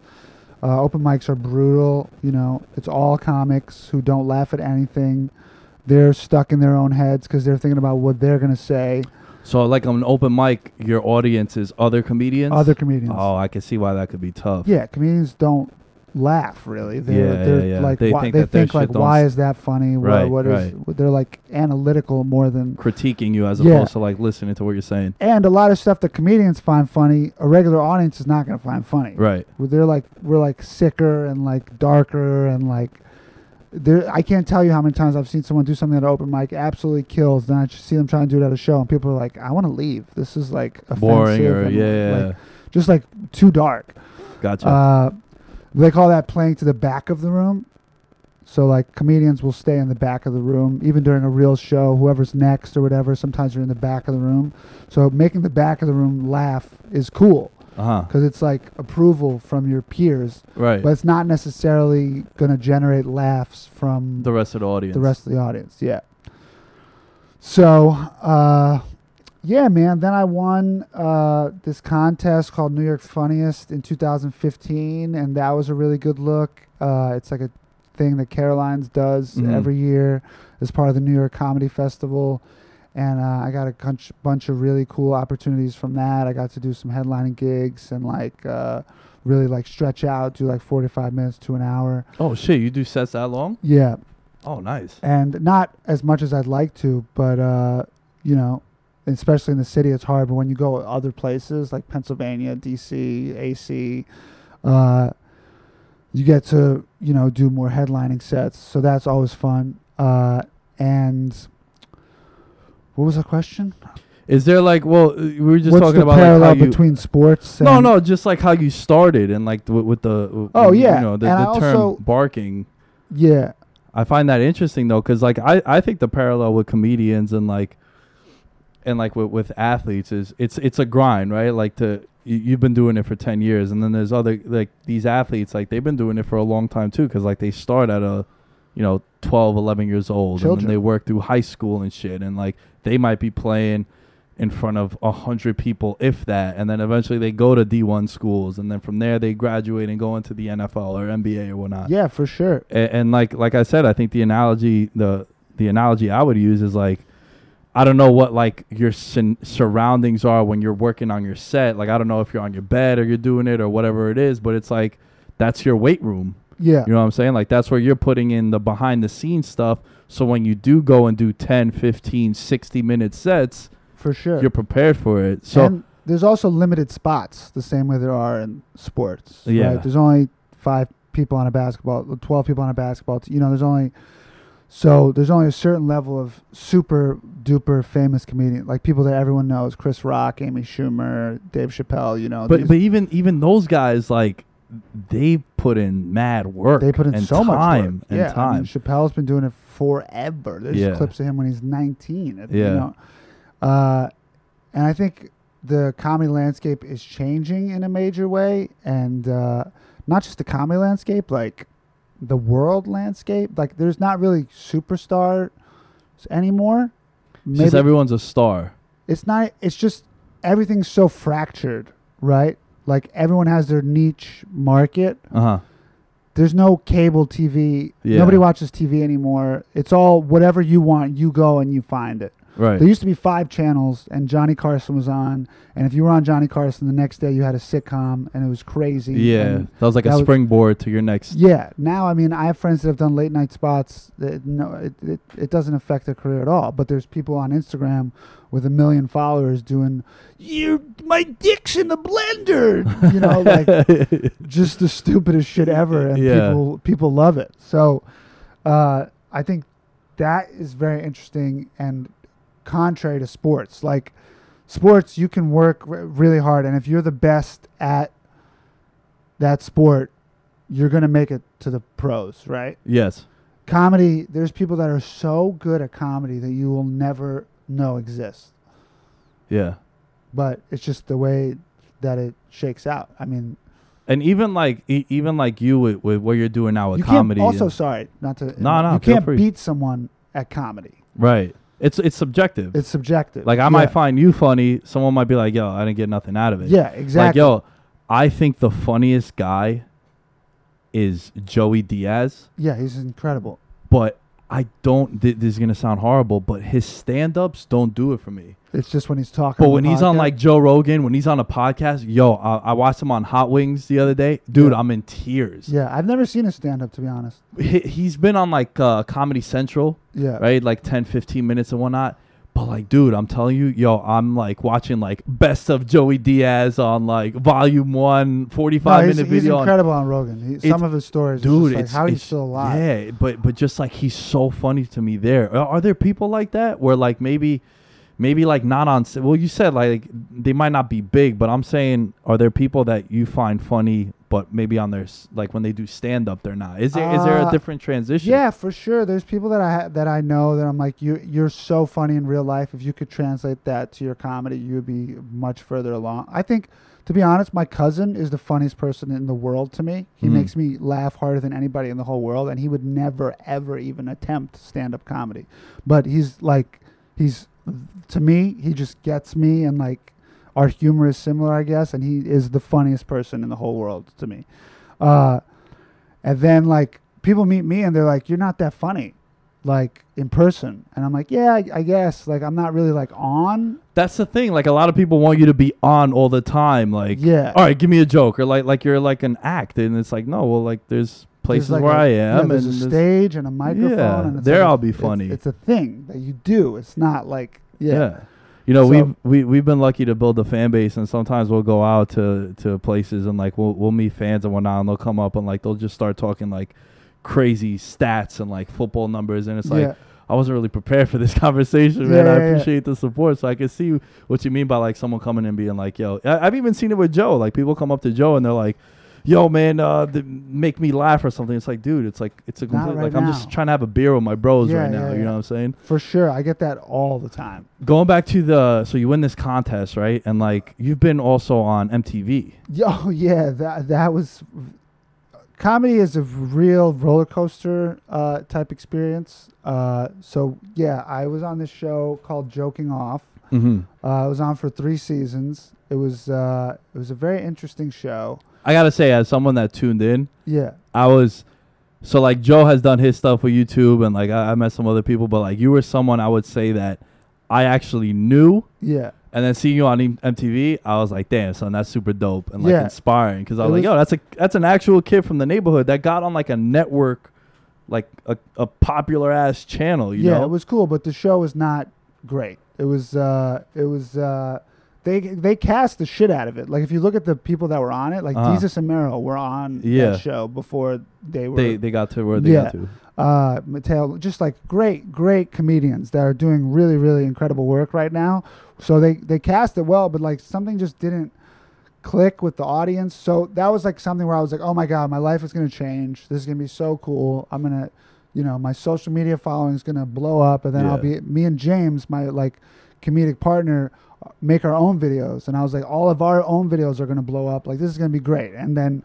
[SPEAKER 3] Uh, open mics are brutal. You know, it's all comics who don't laugh at anything. They're stuck in their own heads because they're thinking about what they're gonna say.
[SPEAKER 2] So, like on an open mic, your audience is other comedians.
[SPEAKER 3] Other comedians.
[SPEAKER 2] Oh, I can see why that could be tough.
[SPEAKER 3] Yeah, comedians don't laugh really. They're,
[SPEAKER 2] Yeah,
[SPEAKER 3] they're
[SPEAKER 2] yeah, yeah.
[SPEAKER 3] like
[SPEAKER 2] They
[SPEAKER 3] why,
[SPEAKER 2] think
[SPEAKER 3] they think like why is that funny? What-
[SPEAKER 2] Right,
[SPEAKER 3] what is- they're like analytical more than
[SPEAKER 2] Critiquing you as
[SPEAKER 3] Yeah.
[SPEAKER 2] opposed to like listening to what you're saying.
[SPEAKER 3] and a lot of stuff that comedians find funny, a regular audience is not going to find funny.
[SPEAKER 2] Right.
[SPEAKER 3] They're like we're like sicker and like darker and like there. I can't tell you how many times I've seen someone do something at an open mic absolutely kills. Then I just see them trying to do it at a show, and people are like, "I want to leave. This is like
[SPEAKER 2] Boring or
[SPEAKER 3] and,
[SPEAKER 2] yeah,
[SPEAKER 3] like, just like too dark."
[SPEAKER 2] gotcha.
[SPEAKER 3] Uh, they call that playing to the back of the room. So like comedians will stay in the back of the room, even during a real show. Whoever's next or whatever, sometimes you're in the back of the room. So making the back of the room laugh is cool
[SPEAKER 2] uh huh.
[SPEAKER 3] because it's like approval from your peers,
[SPEAKER 2] Right.
[SPEAKER 3] but it's not necessarily going to generate laughs from
[SPEAKER 2] the rest of the audience.
[SPEAKER 3] the rest of the audience. Yeah. So, uh, yeah, man. Then I won uh, this contest called New York Funniest in 2015, and that was a really good look. Uh, it's like a thing that Caroline's does
[SPEAKER 2] Mhm.
[SPEAKER 3] every year as part of the New York Comedy Festival. And uh, I got a bunch, bunch of really cool opportunities from that. I got to do some headlining gigs and like uh, really like stretch out, do like 45 minutes to an hour.
[SPEAKER 2] Oh shit! You do sets that long?
[SPEAKER 3] Yeah,
[SPEAKER 2] Oh, nice.
[SPEAKER 3] and not as much as I'd like to, but uh, you know, especially in the city, it's hard. But when you go other places like Pennsylvania, D.C., AC, uh, you get to you know do more headlining sets, so that's always fun. Uh, and what was the question?
[SPEAKER 2] Is there like, well, uh, we were just
[SPEAKER 3] What's
[SPEAKER 2] talking
[SPEAKER 3] the
[SPEAKER 2] about like,
[SPEAKER 3] parallel
[SPEAKER 2] how you,
[SPEAKER 3] between sports?
[SPEAKER 2] No,
[SPEAKER 3] and-
[SPEAKER 2] no, just like how you started and like the, with the
[SPEAKER 3] Oh,
[SPEAKER 2] you
[SPEAKER 3] yeah.
[SPEAKER 2] know the, the term
[SPEAKER 3] also-
[SPEAKER 2] barking.
[SPEAKER 3] Yeah,
[SPEAKER 2] I find that interesting though, because like I, I think the parallel with comedians and like and like with, with athletes is it's it's a grind, right? Like to you, you've been doing it for ten years, and then there's other like these athletes like they've been doing it for a long time too, because like they start at a you know 12, 11 years old, and then they work through high school and shit, and like they might be playing in front of a hundred people, if that, and then eventually they go to D one schools, and then from there they graduate and go into the NFL or NBA or whatnot
[SPEAKER 3] yeah, for sure.
[SPEAKER 2] and, and like like I said, I think the analogy the the analogy I would use is like I don't know what like your sun- surroundings are when you're working on your set. Like I don't know if you're on your bed or you're doing it or whatever it is, but it's like that's your weight room.
[SPEAKER 3] Yeah,
[SPEAKER 2] You know what I'm saying? Like that's where you're putting in the behind the scenes stuff. So when you do go and do 10, 15, 60 minute sets,
[SPEAKER 3] for sure.
[SPEAKER 2] you're prepared for it. So
[SPEAKER 3] and there's also limited spots, the same way there are in sports.
[SPEAKER 2] Yeah.
[SPEAKER 3] right? there's only five people on a basketball, twelve people on a basketball. T- you know, there's only so there's only a certain level of super duper famous comedian, like people that everyone knows: Chris Rock, Amy Schumer, Dave Chappelle. You know,
[SPEAKER 2] but but even even those guys like they put in mad work.
[SPEAKER 3] they put in
[SPEAKER 2] and
[SPEAKER 3] so much
[SPEAKER 2] time
[SPEAKER 3] work.
[SPEAKER 2] and
[SPEAKER 3] yeah, I
[SPEAKER 2] time.
[SPEAKER 3] mean, Chappelle's been doing it forever. There's
[SPEAKER 2] Yeah.
[SPEAKER 3] clips of him when he's 19. it-
[SPEAKER 2] Yeah.
[SPEAKER 3] You know, uh, and I think the comedy landscape is changing in a major way, and uh, not just the comedy landscape, like the world landscape. Like, there's not really superstar anymore.
[SPEAKER 2] Since everyone's a star.
[SPEAKER 3] it's not. It's just everything's so fractured, right? Like everyone has their niche market
[SPEAKER 2] Uh huh.
[SPEAKER 3] there's no cable TV.
[SPEAKER 2] Yeah.
[SPEAKER 3] Nobody watches TV anymore. It's all whatever you want, you go and you find it.
[SPEAKER 2] Right.
[SPEAKER 3] There used to be five channels, and Johnny Carson was on. And if you were on Johnny Carson, the next day you had a sitcom, and it was crazy.
[SPEAKER 2] yeah, that was like
[SPEAKER 3] that
[SPEAKER 2] a
[SPEAKER 3] was-
[SPEAKER 2] springboard to your next.
[SPEAKER 3] yeah. Now, I mean, I have friends that have done late night spots. That, no, it, it it doesn't affect their career at all. But there's people on Instagram with a million followers doing, "You, my dick's in the blender," you know, like just the stupidest shit ever, and
[SPEAKER 2] Yeah.
[SPEAKER 3] people people love it. So, uh, I think that is very interesting and contrary to sports. Like sports, you can work r- really hard, and if you're the best at that sport, you're gonna make it to the pros, right?
[SPEAKER 2] yes.
[SPEAKER 3] Comedy, there's people that are so good at comedy that you will never know exist,
[SPEAKER 2] Yeah.
[SPEAKER 3] but it's just the way that it shakes out. I mean,
[SPEAKER 2] And even like e- even like you with, with what you're doing now with
[SPEAKER 3] you
[SPEAKER 2] comedy.
[SPEAKER 3] Also, sorry, not to.
[SPEAKER 2] No, no,
[SPEAKER 3] You can't
[SPEAKER 2] free.
[SPEAKER 3] beat someone at comedy.
[SPEAKER 2] right. It's it's subjective.
[SPEAKER 3] It's subjective.
[SPEAKER 2] like I
[SPEAKER 3] Yeah.
[SPEAKER 2] might find you funny. Someone might be like, "Yo, I didn't get nothing out of it."
[SPEAKER 3] Yeah, exactly.
[SPEAKER 2] Like, yo, I think the funniest guy is Joey Diaz,
[SPEAKER 3] yeah, he's incredible.
[SPEAKER 2] but I don't. Th- this is gonna sound horrible, but his stand-ups don't do it for me.
[SPEAKER 3] It's just when he's talking.
[SPEAKER 2] But when he's on like Joe Rogan, when he's on a podcast, yo, I, I watched him on Hot Wings the other day. Dude,
[SPEAKER 3] Yeah.
[SPEAKER 2] I'm in tears.
[SPEAKER 3] yeah, I've never seen a stand up to be honest.
[SPEAKER 2] He, he's been on like uh, Comedy Central,
[SPEAKER 3] Yeah,
[SPEAKER 2] right? Like 10, 15 minutes and whatnot. But like, dude, I'm telling you, yo, I'm like watching like best of Joey Diaz on like volume one, 45
[SPEAKER 3] No, he's,
[SPEAKER 2] minute
[SPEAKER 3] he's
[SPEAKER 2] video. on-
[SPEAKER 3] incredible on Rogan. He, some of his stories,
[SPEAKER 2] dude,
[SPEAKER 3] like, how he's still alive.
[SPEAKER 2] Yeah, but but just like he's so funny to me. There are, are there people like that where like maybe maybe like not on. Well, you said like they might not be big, but I'm saying are there people that you find funny, but maybe on their like when they do stand up, they're not. Is there is there a
[SPEAKER 3] Uh,
[SPEAKER 2] different transition?
[SPEAKER 3] Yeah, for sure. There's people that I ha- that I know that I'm like you. You're so funny in real life. If you could translate that to your comedy, you would be much further along. I think, to be honest, my cousin is the funniest person in the world to me. He
[SPEAKER 2] Mhm.
[SPEAKER 3] makes me laugh harder than anybody in the whole world, and he would never ever even attempt stand up comedy. But he's like, he's to me, he just gets me, and like our humor is similar, I guess, and he is the funniest person in the whole world to me. Uh, and then like people meet me and they're like, "You're not that funny," like in person, and I'm like, "Yeah, I, I guess." Like I'm not really like on.
[SPEAKER 2] That's the thing. Like a lot of people want you to be on all the time. Like,
[SPEAKER 3] Yeah.
[SPEAKER 2] all right, give me a joke, or like like you're like an act, and it's like no, well, like there's
[SPEAKER 3] There's,
[SPEAKER 2] places
[SPEAKER 3] like,
[SPEAKER 2] where
[SPEAKER 3] a-
[SPEAKER 2] I
[SPEAKER 3] yeah,
[SPEAKER 2] am,
[SPEAKER 3] there's
[SPEAKER 2] and
[SPEAKER 3] a
[SPEAKER 2] there's-
[SPEAKER 3] stage and a microphone.
[SPEAKER 2] Yeah,
[SPEAKER 3] and it's
[SPEAKER 2] there
[SPEAKER 3] like a-
[SPEAKER 2] I'll be funny.
[SPEAKER 3] It's, a thing that you do. It's not like yeah.
[SPEAKER 2] Yeah. You know,
[SPEAKER 3] So-
[SPEAKER 2] we've we, we've been lucky to build a fan base, and sometimes we'll go out to, to places and like we'll we'll meet fans and whatnot, and they'll come up and like they'll just start talking like crazy stats and like football numbers, and it's like,
[SPEAKER 3] Yeah.
[SPEAKER 2] I wasn't really prepared for this conversation,
[SPEAKER 3] Yeah,
[SPEAKER 2] man. I
[SPEAKER 3] yeah, yeah.
[SPEAKER 2] appreciate the support. So I can see what you mean by like someone coming and being like, yo, I, I've even seen it with Joe. Like people come up to Joe and they're like, yo, man, uh, th- make me laugh or something. It's like, dude, it's like, it's a
[SPEAKER 3] Not
[SPEAKER 2] complete,
[SPEAKER 3] right
[SPEAKER 2] like, I'm just trying to have a beer with my bros
[SPEAKER 3] Yeah,
[SPEAKER 2] right now.
[SPEAKER 3] yeah,
[SPEAKER 2] You
[SPEAKER 3] yeah.
[SPEAKER 2] know what I'm saying?
[SPEAKER 3] For sure, I get that all the time.
[SPEAKER 2] Going back to the, so you win this contest, right? And like, you've been also on MTV.
[SPEAKER 3] Oh yeah, that that was comedy is a real roller coaster uh, type experience. Uh, so yeah, I was on this show called Joking Off.
[SPEAKER 2] Mm-hmm.
[SPEAKER 3] Uh, I was on for three seasons. It was uh, it was a very interesting show.
[SPEAKER 2] I gotta say, as someone that tuned in,
[SPEAKER 3] Yeah,
[SPEAKER 2] I was so like Joe has done his stuff with YouTube and like I, I met some other people, but like you were someone I would say that I actually knew,
[SPEAKER 3] yeah,
[SPEAKER 2] and then seeing you on M- MTV, I was like, damn, son, that's super dope and like
[SPEAKER 3] Yeah.
[SPEAKER 2] inspiring because I
[SPEAKER 3] It
[SPEAKER 2] was like, yo, that's a that's an actual kid from the neighborhood that got on like a network, like a, a popular ass channel, you
[SPEAKER 3] yeah.
[SPEAKER 2] know?
[SPEAKER 3] It was cool, but the show was not great. It was uh, it was uh, they they cast the shit out of it. Like if you look at the people that were on it, like
[SPEAKER 2] Uh-huh.
[SPEAKER 3] Jesus and Meryl were on
[SPEAKER 2] Yeah.
[SPEAKER 3] that show before they were
[SPEAKER 2] they they got to where they
[SPEAKER 3] Yeah.
[SPEAKER 2] got to.
[SPEAKER 3] uh, Mateo, just like great, great comedians that are doing really, really incredible work right now. So they they cast it well, but like something just didn't click with the audience. So that was like something where I was like, oh my god, my life is gonna change. This is gonna be so cool. I'm gonna, you know, my social media following is gonna blow up, and then I'll be me and James, my like comedic partner. Make our own videos, and I was like, all of our own videos are gonna blow up. Like this is gonna be great. And then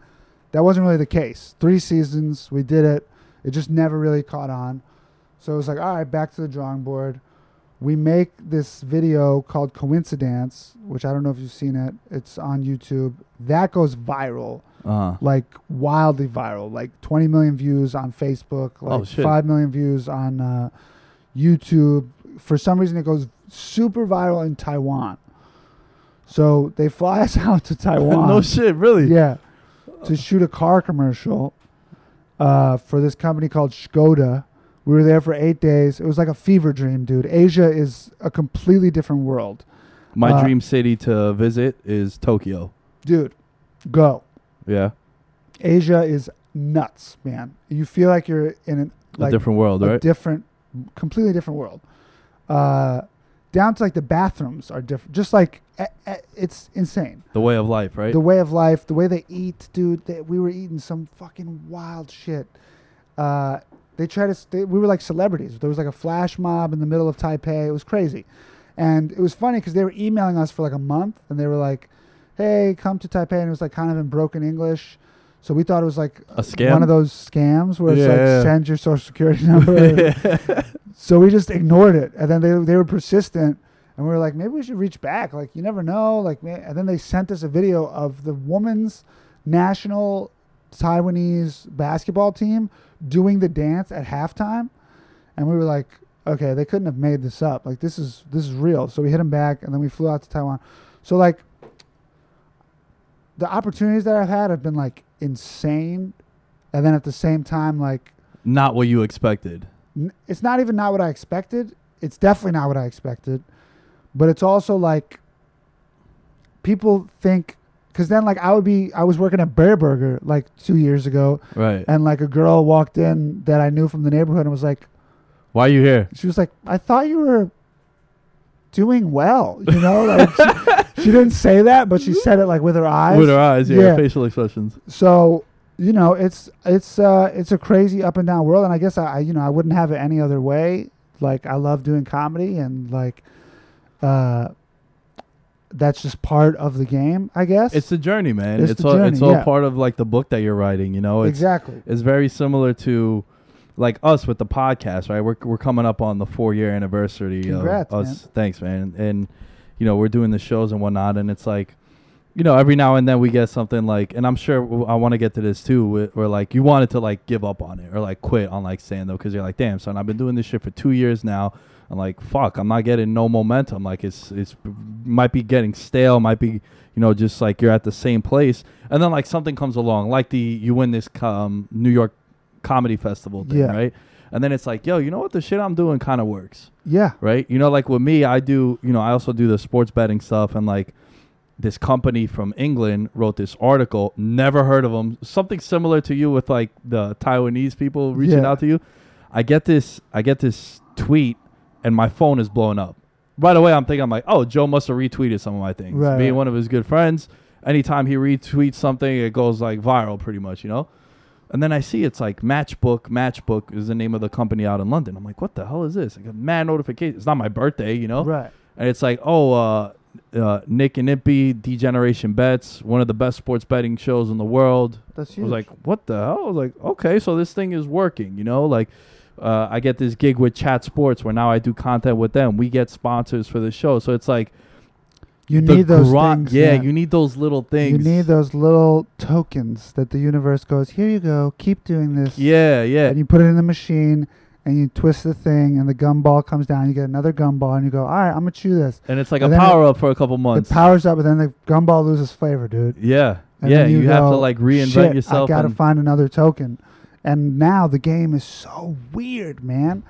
[SPEAKER 3] that wasn't really the case. Three seasons, we did it. It just never really caught on. So it was like, all right, back to the drawing board. We make this video called Coincidence, which I don't know if you've seen it. It's on YouTube. That goes viral,
[SPEAKER 2] Uh,
[SPEAKER 3] like wildly viral, like 20 million views on Facebook, like
[SPEAKER 2] Oh, shit.
[SPEAKER 3] 5 million views on uh, YouTube. For some reason, it goes super viral in Taiwan. So they fly us out to Taiwan
[SPEAKER 2] no shit, really.
[SPEAKER 3] yeah, to shoot a car commercial uh, for this company called Skoda. We were there for eight days. It was like a fever dream, dude. Asia is a completely different world,
[SPEAKER 2] My
[SPEAKER 3] Uh,
[SPEAKER 2] dream city to visit is Tokyo.
[SPEAKER 3] dude. Go.
[SPEAKER 2] Yeah,
[SPEAKER 3] Asia is nuts, man. You feel like you're in an, like
[SPEAKER 2] a different world,
[SPEAKER 3] a
[SPEAKER 2] right?
[SPEAKER 3] different, completely different world. Uh, down to like the bathrooms are different. Just like eh, eh, it's insane.
[SPEAKER 2] the way of life, right?
[SPEAKER 3] The way of life, the way they eat, dude. They, we were eating some fucking wild shit. Uh, they tried to. St- we were like celebrities. There was like a flash mob in the middle of Taipei. It was crazy, and it was funny because they were emailing us for like a month, and they were like, "Hey, come to Taipei," and it was like kind of in broken English. So we thought it was like
[SPEAKER 2] A scam?
[SPEAKER 3] one of those scams where it's
[SPEAKER 2] Yeah,
[SPEAKER 3] like
[SPEAKER 2] yeah.
[SPEAKER 3] send your social security number. So we just ignored it, and then they they were persistent, and we were like, maybe we should reach back. Like you never know. Like, and then they sent us a video of the women's national Taiwanese basketball team doing the dance at halftime, and we were like, okay, they couldn't have made this up. Like this is this is real. So we hit them back, and then we flew out to Taiwan. So like, the opportunities that I've had have been like insane, and then at the same time, like
[SPEAKER 2] Not what you expected.
[SPEAKER 3] It's not even not what I expected. It's definitely not what I expected. But it's also like people think because then like I would be I was working at Bear Burger like two years ago,
[SPEAKER 2] Right.
[SPEAKER 3] and like a girl walked in that I knew from the neighborhood and was like,
[SPEAKER 2] Why are you here?
[SPEAKER 3] she was like, I thought you were doing well, you know, like she, she didn't say that, but she said it like with her eyes.
[SPEAKER 2] With her eyes, yeah,
[SPEAKER 3] Yeah.
[SPEAKER 2] facial expressions.
[SPEAKER 3] So you know, it's it's uh it's a crazy up and down world, and I guess I, I you know I wouldn't have it any other way. Like I love doing comedy, and like uh that's just part of the game, I guess.
[SPEAKER 2] It's the journey, man.
[SPEAKER 3] It's
[SPEAKER 2] It's, all it's all
[SPEAKER 3] yeah.
[SPEAKER 2] part of like the book that you're writing. You know, it's
[SPEAKER 3] exactly.
[SPEAKER 2] it's very similar to like us with the podcast, right? We're we're coming up on the four year anniversary
[SPEAKER 3] Congrats,
[SPEAKER 2] of us. Thanks, man. And you know, we're doing the shows and whatnot, and it's like. You know, every now and then we get something like, and I'm sure I want to get to this too, where, where like you wanted to like give up on it or like quit on like stand up because you're like, damn, son, I've been doing this shit for two years now. I'm like, fuck, I'm not getting no momentum. Like it's it's might be getting stale, might be you know just like you're at the same place, and then like something comes along, like the you win this um, New York comedy festival thing,
[SPEAKER 3] Yeah.
[SPEAKER 2] right? And then it's like, yo, you know what? The shit I'm doing kind of works,
[SPEAKER 3] Yeah.
[SPEAKER 2] right? You know, like with me, I do, you know, I also do the sports betting stuff, and like this company from England wrote this article. Never heard of them. Something similar to you with like the Taiwanese people reaching
[SPEAKER 3] Yeah.
[SPEAKER 2] out to you. I get this. I get this tweet and my phone is blowing up. Right away, I'm thinking, I'm like, oh, Joe must have retweeted some of my things.
[SPEAKER 3] Right,
[SPEAKER 2] Being
[SPEAKER 3] right.
[SPEAKER 2] one of his good friends, anytime he retweets something, it goes like viral pretty much, you know? And then I see it's like Matchbook. Matchbook is the name of the company out in London. I'm like, what the hell is this? I got mad notification. It's not my birthday, you know?
[SPEAKER 3] Right.
[SPEAKER 2] And it's like, oh, uh, uh, Nick and Nippy, Degeneration Bets, one of the best sports betting shows in the world.
[SPEAKER 3] That's
[SPEAKER 2] I was like, what the hell? I was like, okay, so this thing is working, you know? Like, uh, I get this gig with Chat Sports where now I do content with them. We get sponsors for the show. So it's like,
[SPEAKER 3] you need those things.
[SPEAKER 2] Yeah,
[SPEAKER 3] man.
[SPEAKER 2] you need those little things.
[SPEAKER 3] You need those little tokens that the universe goes, here you go, keep doing this.
[SPEAKER 2] Yeah, yeah.
[SPEAKER 3] And you put it in the machine and you twist the thing and the gumball comes down. You get another gumball and you go, all right, I'm to chew this.
[SPEAKER 2] And it's like
[SPEAKER 3] And
[SPEAKER 2] a
[SPEAKER 3] then it-
[SPEAKER 2] power up for a couple months.
[SPEAKER 3] It powers up, but then the gumball loses flavor, dude.
[SPEAKER 2] yeah.
[SPEAKER 3] And
[SPEAKER 2] yeah,
[SPEAKER 3] then
[SPEAKER 2] you, have to like reinvent
[SPEAKER 3] "Shit,
[SPEAKER 2] yourself.
[SPEAKER 3] I gotta find another token. And now the game is so weird, man.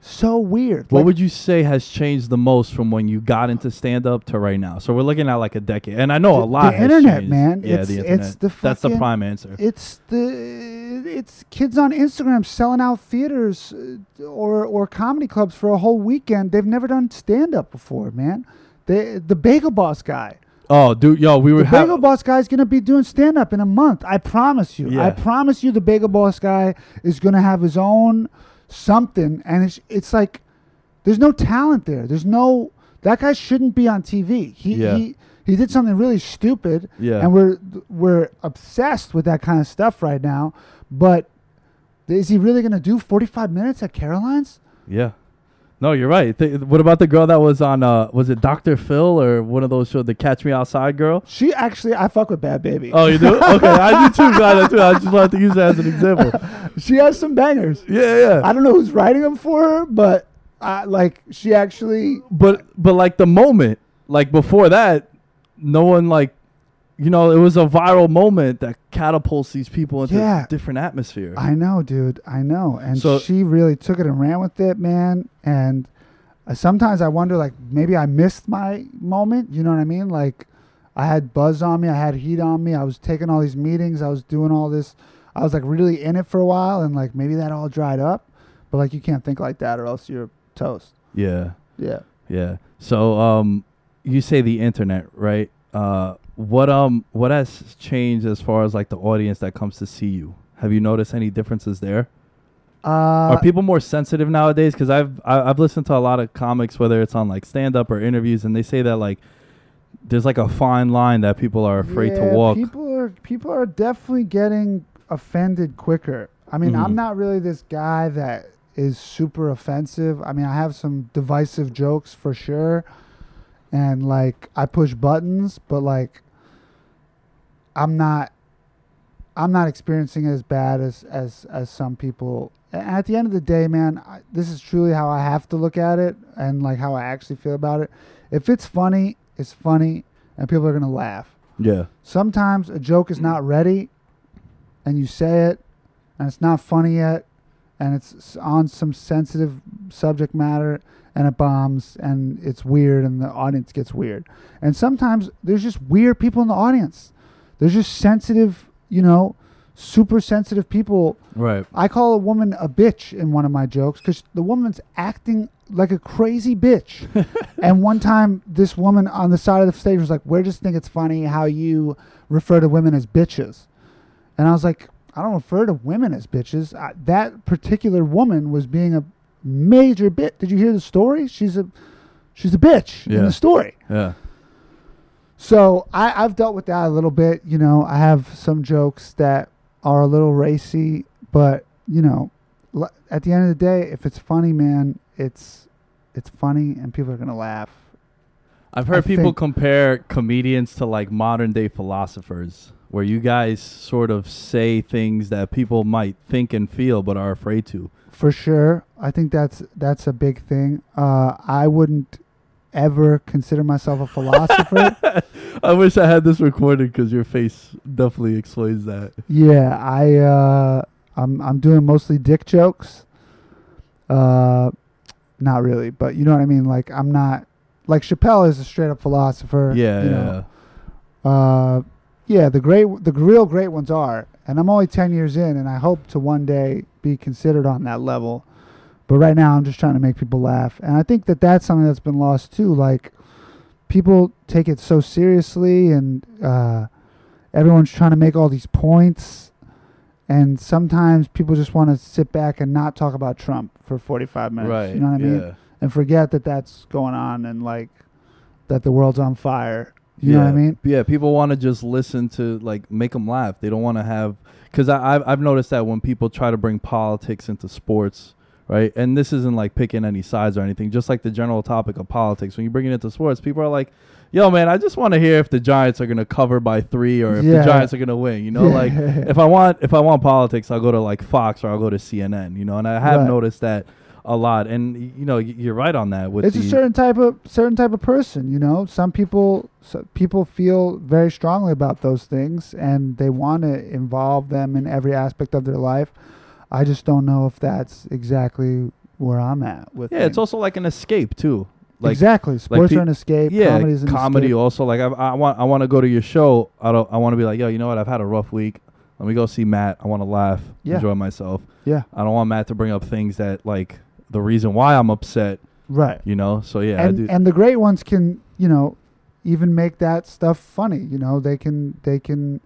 [SPEAKER 3] So weird.
[SPEAKER 2] What
[SPEAKER 3] Like,
[SPEAKER 2] would you say has changed the most from when you got into stand up to right now? So we're looking at like a decade, and I know
[SPEAKER 3] The-
[SPEAKER 2] a lot.
[SPEAKER 3] the internet,
[SPEAKER 2] changed.
[SPEAKER 3] man.
[SPEAKER 2] Yeah,
[SPEAKER 3] It's-
[SPEAKER 2] the
[SPEAKER 3] it's
[SPEAKER 2] internet.
[SPEAKER 3] the
[SPEAKER 2] That's the prime answer.
[SPEAKER 3] it's the it's kids on Instagram selling out theaters uh, or or comedy clubs for a whole weekend. They've never done stand up before, man. They, the Bagel Boss guy.
[SPEAKER 2] oh, dude, yo, we were
[SPEAKER 3] The Bagel
[SPEAKER 2] having.
[SPEAKER 3] Boss guy's gonna be doing stand up in a month. I promise you.
[SPEAKER 2] Yeah.
[SPEAKER 3] I promise you, the Bagel Boss guy is gonna have his own something, and it's it's like there's no talent there. There's no that guy shouldn't be on TV. He
[SPEAKER 2] Yeah.
[SPEAKER 3] he he did something really stupid,
[SPEAKER 2] Yeah.
[SPEAKER 3] and we're we're obsessed with that kind of stuff right now. But is he really gonna do 45 minutes at Caroline's?
[SPEAKER 2] Yeah. No, you're right. Th- what about the girl that was on? Uh, was it Dr. Phil or one of those shows, the Catch Me Outside girl?
[SPEAKER 3] She actually, I fuck with Bhad Bhabie.
[SPEAKER 2] Oh, you do? okay, I do too, guys. too. I just wanted to use that as an example.
[SPEAKER 3] she has some bangers.
[SPEAKER 2] Yeah, yeah.
[SPEAKER 3] I don't know who's writing them for her, but I, like she actually
[SPEAKER 2] but but like the moment, like before that, no one like, you know, it was a viral moment that catapults these people into
[SPEAKER 3] Yeah.
[SPEAKER 2] a different atmosphere.
[SPEAKER 3] I know, dude. I know. And
[SPEAKER 2] So-
[SPEAKER 3] she really took it and ran with it, man. And uh, sometimes I wonder, like, maybe I missed my moment. You know what I mean? Like, I had buzz on me, I had heat on me. I was taking all these meetings, I was doing all this. I was like really in it for a while, and like maybe that all dried up. But like, you can't think like that, or else you're toast.
[SPEAKER 2] yeah,
[SPEAKER 3] Yeah.
[SPEAKER 2] yeah. So um, you say the internet, right? Uh, what um, what has changed as far as like the audience that comes to see you? Have you noticed any differences there?
[SPEAKER 3] Uh,
[SPEAKER 2] Are people more sensitive nowadays? Because I've I- I've listened to a lot of comics, whether it's on like stand up or interviews, and they say that like there's like a fine line that people are afraid
[SPEAKER 3] Yeah,
[SPEAKER 2] to walk.
[SPEAKER 3] People are people are definitely getting offended quicker. I mean,
[SPEAKER 2] Mhm.
[SPEAKER 3] I'm not really this guy that is super offensive. I mean, I have some divisive jokes for sure, and like I push buttons, but like I'm not I'm not experiencing it as bad as as as some people. And at the end of the day, man, I, this is truly how I have to look at it and like how I actually feel about it. If it's funny, it's funny, and people are gonna laugh.
[SPEAKER 2] yeah,
[SPEAKER 3] Sometimes a joke is not ready, and you say it, and it's not funny yet, and it's on some sensitive subject matter, and it bombs, and it's weird, and the audience gets weird. And sometimes there's just weird people in the audience. There's just sensitive, you know, super sensitive people
[SPEAKER 2] right.
[SPEAKER 3] I call a woman a bitch in one of my jokes because the woman's acting like a crazy bitch. and one time, this woman on the side of the stage was like, "We just think it's funny how you refer to women as bitches," and I was like, "I don't refer to women as bitches. I, that particular woman was being a major bit. Did you hear the story? She's a she's a bitch in
[SPEAKER 2] Yeah.
[SPEAKER 3] the story."
[SPEAKER 2] Yeah,
[SPEAKER 3] So I, I've dealt with that a little bit. You know, I have some jokes that are a little racy, but you know, l- at the end of the day, if it's funny, man, it's it's funny, and people are gonna laugh.
[SPEAKER 2] I've heard
[SPEAKER 3] I
[SPEAKER 2] people compare comedians to like modern day philosophers, where you guys sort of say things that people might think and feel but are afraid to.
[SPEAKER 3] For sure, I think that's that's a big thing. Uh, I wouldn't ever consider myself a philosopher.
[SPEAKER 2] I wish I had this recorded because your face definitely explains that.
[SPEAKER 3] yeah, I uh, I'm I'm doing mostly dick jokes. Uh, not really, but you know what I mean. Like I'm not like Chappelle is a straight up philosopher.
[SPEAKER 2] Yeah,
[SPEAKER 3] you
[SPEAKER 2] yeah.
[SPEAKER 3] know. Uh, yeah, the great, the real great ones are, and I'm only ten years in, and I hope to one day be considered on that level. But right now, I'm just trying to make people laugh, and I think that that's something that's been lost too. Like people take it so seriously, and uh, everyone's trying to make all these points, and sometimes people just want to sit back and not talk about Trump for 45 minutes.
[SPEAKER 2] right.
[SPEAKER 3] You know what I mean?
[SPEAKER 2] Yeah.
[SPEAKER 3] And forget that that's going on, and like that the world's on fire. You know what I mean?
[SPEAKER 2] Yeah, people want to just listen to like make them laugh. They don't want to have because I've I've noticed that when people try to bring politics into sports, right? And this isn't like picking any sides or anything. Just like the general topic of politics, when you bring it into sports, people are like, "Yo, man, I just want to hear if the Giants are gonna cover by three or if
[SPEAKER 3] Yeah.
[SPEAKER 2] the Giants are gonna win." You know, like if I want if I want politics, I'll go to like Fox or I'll go to CNN. You know, and I have
[SPEAKER 3] Right.
[SPEAKER 2] noticed that a lot. And you know, you're right on that. With
[SPEAKER 3] it's a certain type of certain type of person you know some people so people feel very strongly about those things and they want to involve them in every aspect of their life i just don't know if that's exactly where i'm at with
[SPEAKER 2] yeah, it's also like an escape too. Like
[SPEAKER 3] exactly sports
[SPEAKER 2] pe-
[SPEAKER 3] are an escape
[SPEAKER 2] yeah,
[SPEAKER 3] comedy an
[SPEAKER 2] comedy
[SPEAKER 3] escape.
[SPEAKER 2] also. Like I, I want, I want to go to your show. I don't, I want to be like, yo, you know what? I've had a rough week. Let me go see Matt. I want to laugh,
[SPEAKER 3] Yeah.
[SPEAKER 2] enjoy myself.
[SPEAKER 3] yeah
[SPEAKER 2] I don't want Matt to bring up things that like the reason why I'm upset.
[SPEAKER 3] right
[SPEAKER 2] You know. So yeah, I
[SPEAKER 3] and
[SPEAKER 2] do.
[SPEAKER 3] and the great ones can you know even make that stuff funny you know they can they can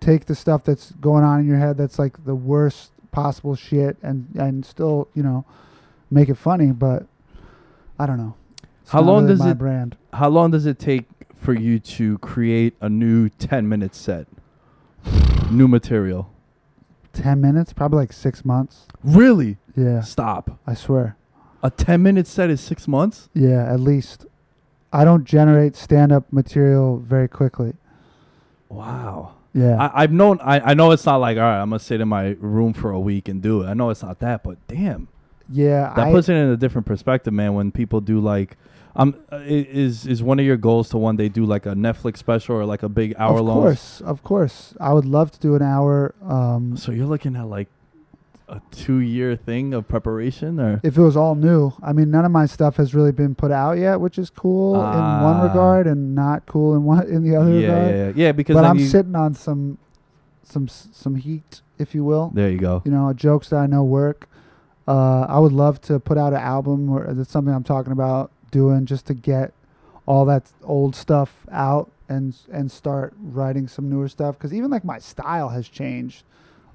[SPEAKER 3] take the stuff that's going on in your head that's like the worst possible shit and and still you know make it funny but i don't know It's
[SPEAKER 2] How long
[SPEAKER 3] really
[SPEAKER 2] does
[SPEAKER 3] my
[SPEAKER 2] it-
[SPEAKER 3] brand
[SPEAKER 2] How long does it take for you to create a new 10 minute set? new material.
[SPEAKER 3] 10 minutes probably like six months
[SPEAKER 2] Really?
[SPEAKER 3] yeah
[SPEAKER 2] Stop.
[SPEAKER 3] i swear
[SPEAKER 2] A 10 minute set is six months?
[SPEAKER 3] yeah at least i don't generate stand-up material very quickly
[SPEAKER 2] Wow.
[SPEAKER 3] yeah
[SPEAKER 2] I, I've known. I, I know it's not like all right. I'm gonna sit in my room for a week and do it. I know it's not that, but damn,
[SPEAKER 3] yeah
[SPEAKER 2] that
[SPEAKER 3] I,
[SPEAKER 2] puts it in a different perspective, man. When people do like, um, uh, is is one of your goals to one day do like a Netflix special or like a big hour
[SPEAKER 3] of
[SPEAKER 2] long?
[SPEAKER 3] Of course of course i would love to do an hour um
[SPEAKER 2] So you're looking at like a two year thing of preparation, or
[SPEAKER 3] if it was all new. I mean, none of my stuff has really been put out yet, which is cool in one
[SPEAKER 2] Ah.
[SPEAKER 3] regard and not cool in one in the other
[SPEAKER 2] yeah,
[SPEAKER 3] regard.
[SPEAKER 2] yeah, yeah, yeah. Because
[SPEAKER 3] but I'm sitting on some some some heat, if you will.
[SPEAKER 2] there you go.
[SPEAKER 3] You know, jokes that I know work. Uh, I would love to put out an album, or that's something I'm talking about doing, just to get all that old stuff out and and start writing some newer stuff. Because even like my style has changed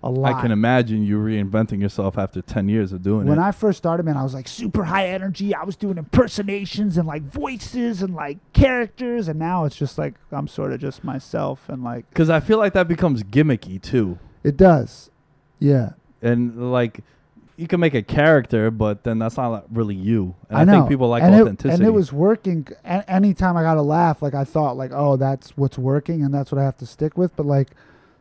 [SPEAKER 3] a lot.
[SPEAKER 2] I can imagine you reinventing yourself after ten years of doing
[SPEAKER 3] when
[SPEAKER 2] it.
[SPEAKER 3] When I first started, man, I was like super high energy. I was doing impersonations and like voices and like characters, and now it's just like I'm sort of just myself, and like
[SPEAKER 2] Because I feel like that becomes gimmicky too.
[SPEAKER 3] it does, yeah.
[SPEAKER 2] and like you can make a character, but then that's not really you. And I,
[SPEAKER 3] I know.
[SPEAKER 2] think people like
[SPEAKER 3] and
[SPEAKER 2] authenticity.
[SPEAKER 3] It, and it was working. A- anytime I got a laugh, like I thought, like, oh, that's what's working, and that's what I have to stick with. But like,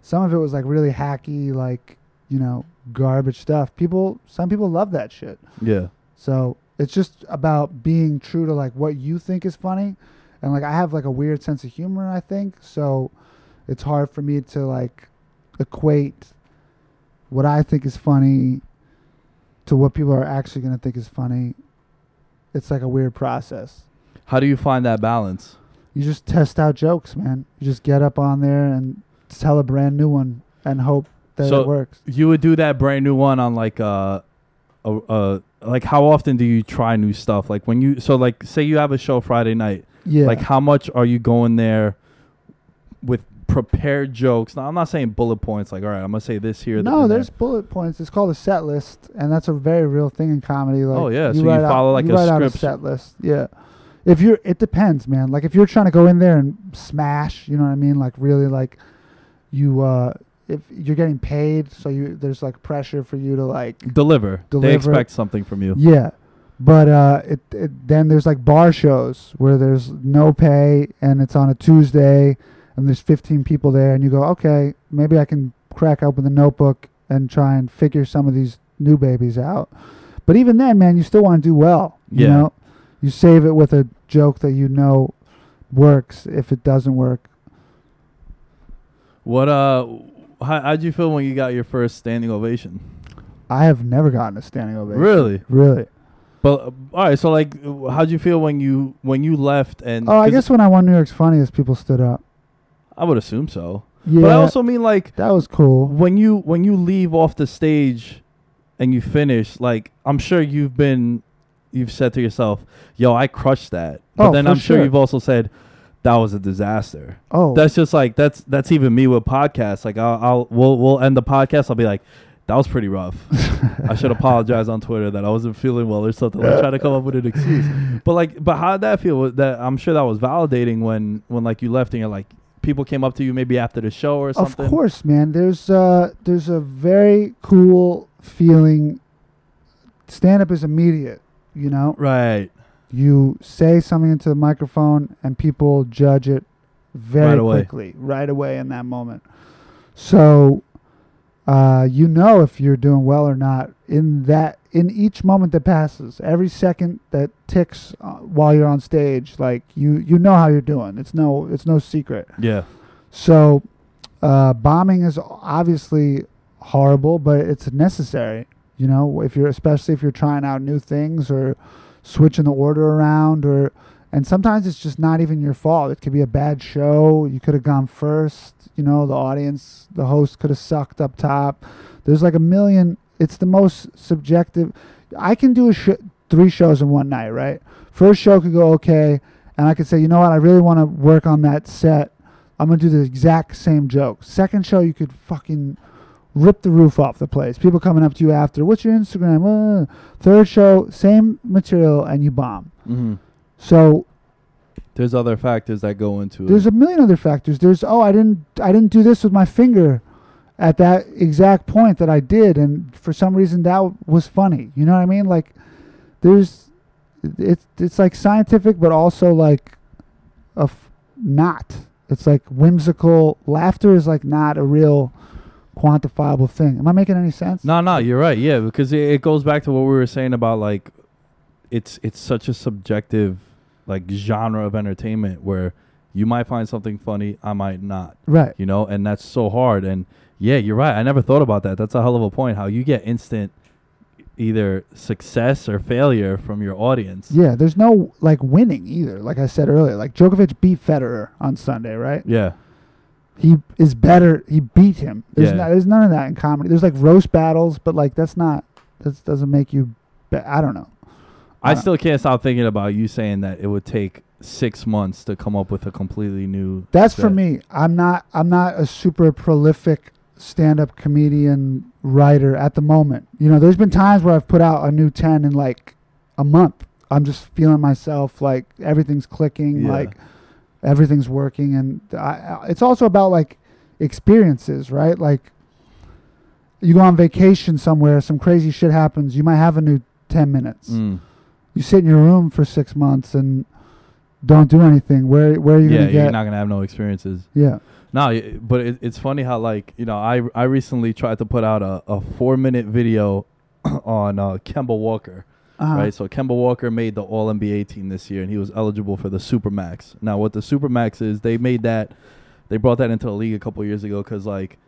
[SPEAKER 3] some of it was like really hacky, like you know, garbage stuff. People, some people love that shit.
[SPEAKER 2] yeah,
[SPEAKER 3] So it's just about being true to like what you think is funny, and like I have like a weird sense of humor. I think so. It's hard for me to like equate what I think is funny to what people are actually going to think is funny. It's like a weird process.
[SPEAKER 2] how do you find that balance?
[SPEAKER 3] You just test out jokes, man. You just get up on there and tell a brand new one and hope that
[SPEAKER 2] So-
[SPEAKER 3] it works.
[SPEAKER 2] You would do that brand new one on like uh, a uh, like how often do you try new stuff? Like when you so like say you have a show Friday night,
[SPEAKER 3] Yeah.
[SPEAKER 2] like how much are you going there with prepared jokes? Now I'm not saying bullet points. Like all right, I'm gonna say this here.
[SPEAKER 3] No, there's
[SPEAKER 2] there.
[SPEAKER 3] bullet points. It's called a set list, and that's a very real thing in comedy. Like,
[SPEAKER 2] Oh, yeah, so you
[SPEAKER 3] write out-
[SPEAKER 2] follow, like,
[SPEAKER 3] you
[SPEAKER 2] a
[SPEAKER 3] write out a
[SPEAKER 2] script.
[SPEAKER 3] set list. Yeah, if you're, it depends, man. Like if you're trying to go in there and smash, you know what I mean? Like really, like you, uh if you're getting paid, so you there's like pressure for you to like,
[SPEAKER 2] deliver. They expect something from you.
[SPEAKER 3] yeah. But uh, it, it then there's like bar shows where there's no pay and it's on a Tuesday and there's 15 people there and you go, okay, maybe I can crack open the notebook and try and figure some of these new babies out. But even then, man, you still want to do well. You
[SPEAKER 2] Yeah.
[SPEAKER 3] know, you save it with a joke that you know works. If it doesn't work,
[SPEAKER 2] What uh, how how'd you feel when you got your first standing ovation?
[SPEAKER 3] I have never gotten a standing ovation.
[SPEAKER 2] Really?
[SPEAKER 3] Really?
[SPEAKER 2] But uh, all right, so like, how'd you feel when you when you left? And
[SPEAKER 3] Oh, I guess when I won New York's Funniest, people stood up.
[SPEAKER 2] I would assume so.
[SPEAKER 3] Yeah,
[SPEAKER 2] But I also mean like
[SPEAKER 3] that was cool.
[SPEAKER 2] when you when you leave off the stage, and you finish, like I'm sure you've been, you've said to yourself, "Yo, I crushed that," but
[SPEAKER 3] Oh,
[SPEAKER 2] then I'm sure
[SPEAKER 3] sure.
[SPEAKER 2] you've also said, "That was a disaster."
[SPEAKER 3] Oh,
[SPEAKER 2] That's just like that's that's even me with podcasts. Like I'll, I'll we'll we'll end the podcast. I'll be like, "That was pretty rough." I should apologize on Twitter that I wasn't feeling well or something. Like trying to come up with an excuse. But like, but how did that feel? That I'm sure that was validating when when like you left and you're like people came up to you maybe after the show or something.
[SPEAKER 3] Of course, man. There's uh there's a very cool feeling. Stand up is immediate, you know.
[SPEAKER 2] Right.
[SPEAKER 3] You say something into the microphone and people judge it very
[SPEAKER 2] Right
[SPEAKER 3] quickly, right away in that moment. So uh, you know if you're doing well or not in that in each moment that passes, every second that ticks uh, while you're on stage, like you you know how you're doing. It's no it's no secret.
[SPEAKER 2] Yeah.
[SPEAKER 3] So, uh, bombing is obviously horrible, but it's necessary. You know, if you're especially if you're trying out new things or switching the order around, or and sometimes it's just not even your fault. It could be a bad show. You could have gone first. You know, the audience, the host could have sucked up top. There's like a million. It's the most subjective. I can do a sh- three shows in one night, right? First show could go okay, and I could say, you know what, I really want to work on that set. I'm gonna do the exact same joke. Second show, you could fucking rip the roof off the place. People coming up to you after, what's your Instagram? Uh, third show, same material, and you bomb.
[SPEAKER 2] hmm
[SPEAKER 3] So
[SPEAKER 2] There's other factors that go into
[SPEAKER 3] there's
[SPEAKER 2] it.
[SPEAKER 3] There's a million other factors. There's oh, I didn't I didn't do this with my finger at that exact point that I did, and for some reason that w- was funny. You know what I mean? Like there's it's it's like scientific, but also like a f- not. It's like whimsical. Laughter is like not a real quantifiable thing. Am I making any sense?
[SPEAKER 2] No, no, you're right. Yeah, because it, it goes back to what we were saying about like, it's it's such a subjective like genre of entertainment where you might find something funny, I might not.
[SPEAKER 3] Right.
[SPEAKER 2] You know, and that's so hard. And yeah, you're right. I never thought about that. That's a hell of a point. How you get instant either success or failure from your audience.
[SPEAKER 3] Yeah. There's no like winning either. Like I said earlier, like Djokovic beat Federer on Sunday, right?
[SPEAKER 2] Yeah.
[SPEAKER 3] he is better. He beat him. There's,
[SPEAKER 2] Yeah.
[SPEAKER 3] not, there's none of that in comedy. There's like roast battles, but like that's not. That doesn't make you. Be- I don't know.
[SPEAKER 2] I
[SPEAKER 3] Uh,
[SPEAKER 2] still can't stop thinking about you saying that it would take six months to come up with a completely new.
[SPEAKER 3] That's for me. I'm not. I'm not a super prolific stand-up comedian writer at the moment. You know, there's been times where I've put out a new ten in like a month. I'm just feeling myself like everything's clicking,
[SPEAKER 2] Yeah.
[SPEAKER 3] like everything's working, and I, it's also about like experiences, right? Like you go on vacation somewhere, some crazy shit happens. You might have a new ten minutes.
[SPEAKER 2] Mm.
[SPEAKER 3] You sit in your room for six months and don't do anything. Where where are you
[SPEAKER 2] Yeah,
[SPEAKER 3] gonna get?
[SPEAKER 2] Yeah, you're not gonna have no experiences.
[SPEAKER 3] yeah.
[SPEAKER 2] No, but it, it's funny how like you know I I recently tried to put out a, a four minute video on uh, Kemba Walker,
[SPEAKER 3] Uh-huh.
[SPEAKER 2] right? So Kemba Walker made the All NBA team this year, and he was eligible for the Supermax. Now, what the Supermax is, they made that, they brought that into the league a couple years ago because like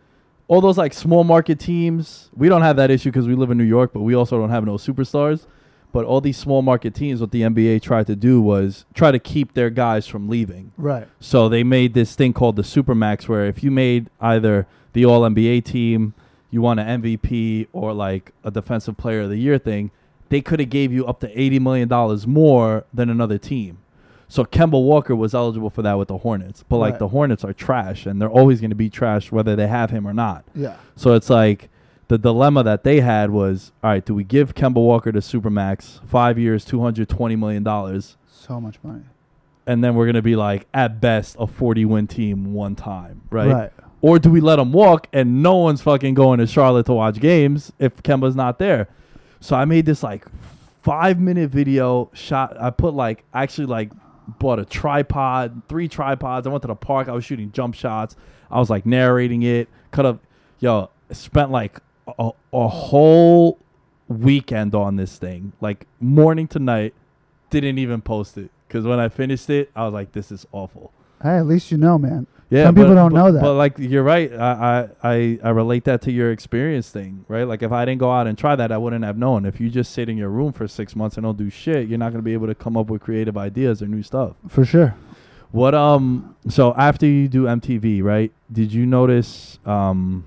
[SPEAKER 2] all those like small market teams, we don't have that issue because we live in New York, but we also don't have no superstars. But all these small market teams, what the NBA tried to do was try to keep their guys from leaving.
[SPEAKER 3] Right.
[SPEAKER 2] So they made this thing called the Supermax, where if you made either the All NBA team, you won an MVP or like a Defensive Player of the Year thing, they could have gave you up to eighty million dollars more than another team. So Kemba Walker was eligible for that with the Hornets, but like
[SPEAKER 3] Right.
[SPEAKER 2] the Hornets are trash, and they're always going to be trash whether they have him or not.
[SPEAKER 3] Yeah.
[SPEAKER 2] So it's like the dilemma that they had was, all right, do we give Kemba Walker to Supermax, five years, two hundred twenty million dollars?
[SPEAKER 3] So much money.
[SPEAKER 2] and then we're gonna be like at best a 40 win team one time, right?
[SPEAKER 3] Right.
[SPEAKER 2] Or do we let him walk and no one's fucking going to Charlotte to watch games if Kemba's not there? So I made this like five minute video shot. I put like actually like bought a tripod, three tripods. I went to the park. I was shooting jump shots. I was like narrating it. Could have, yo, spent like a, a whole weekend on this thing, like morning to night. Didn't even post it because when I finished it, I was like, this is awful.
[SPEAKER 3] Hey, at least you know, man.
[SPEAKER 2] Yeah,
[SPEAKER 3] Some people
[SPEAKER 2] but-
[SPEAKER 3] don't
[SPEAKER 2] but-
[SPEAKER 3] know that.
[SPEAKER 2] But like you're right. I, I I I relate that to your experience thing, right? Like if I didn't go out and try that, I wouldn't have known. If you just sit in your room for six months and don't do shit, you're not gonna be able to come up with creative ideas or new stuff.
[SPEAKER 3] For sure.
[SPEAKER 2] What um so after you do MTV, right? Did you notice um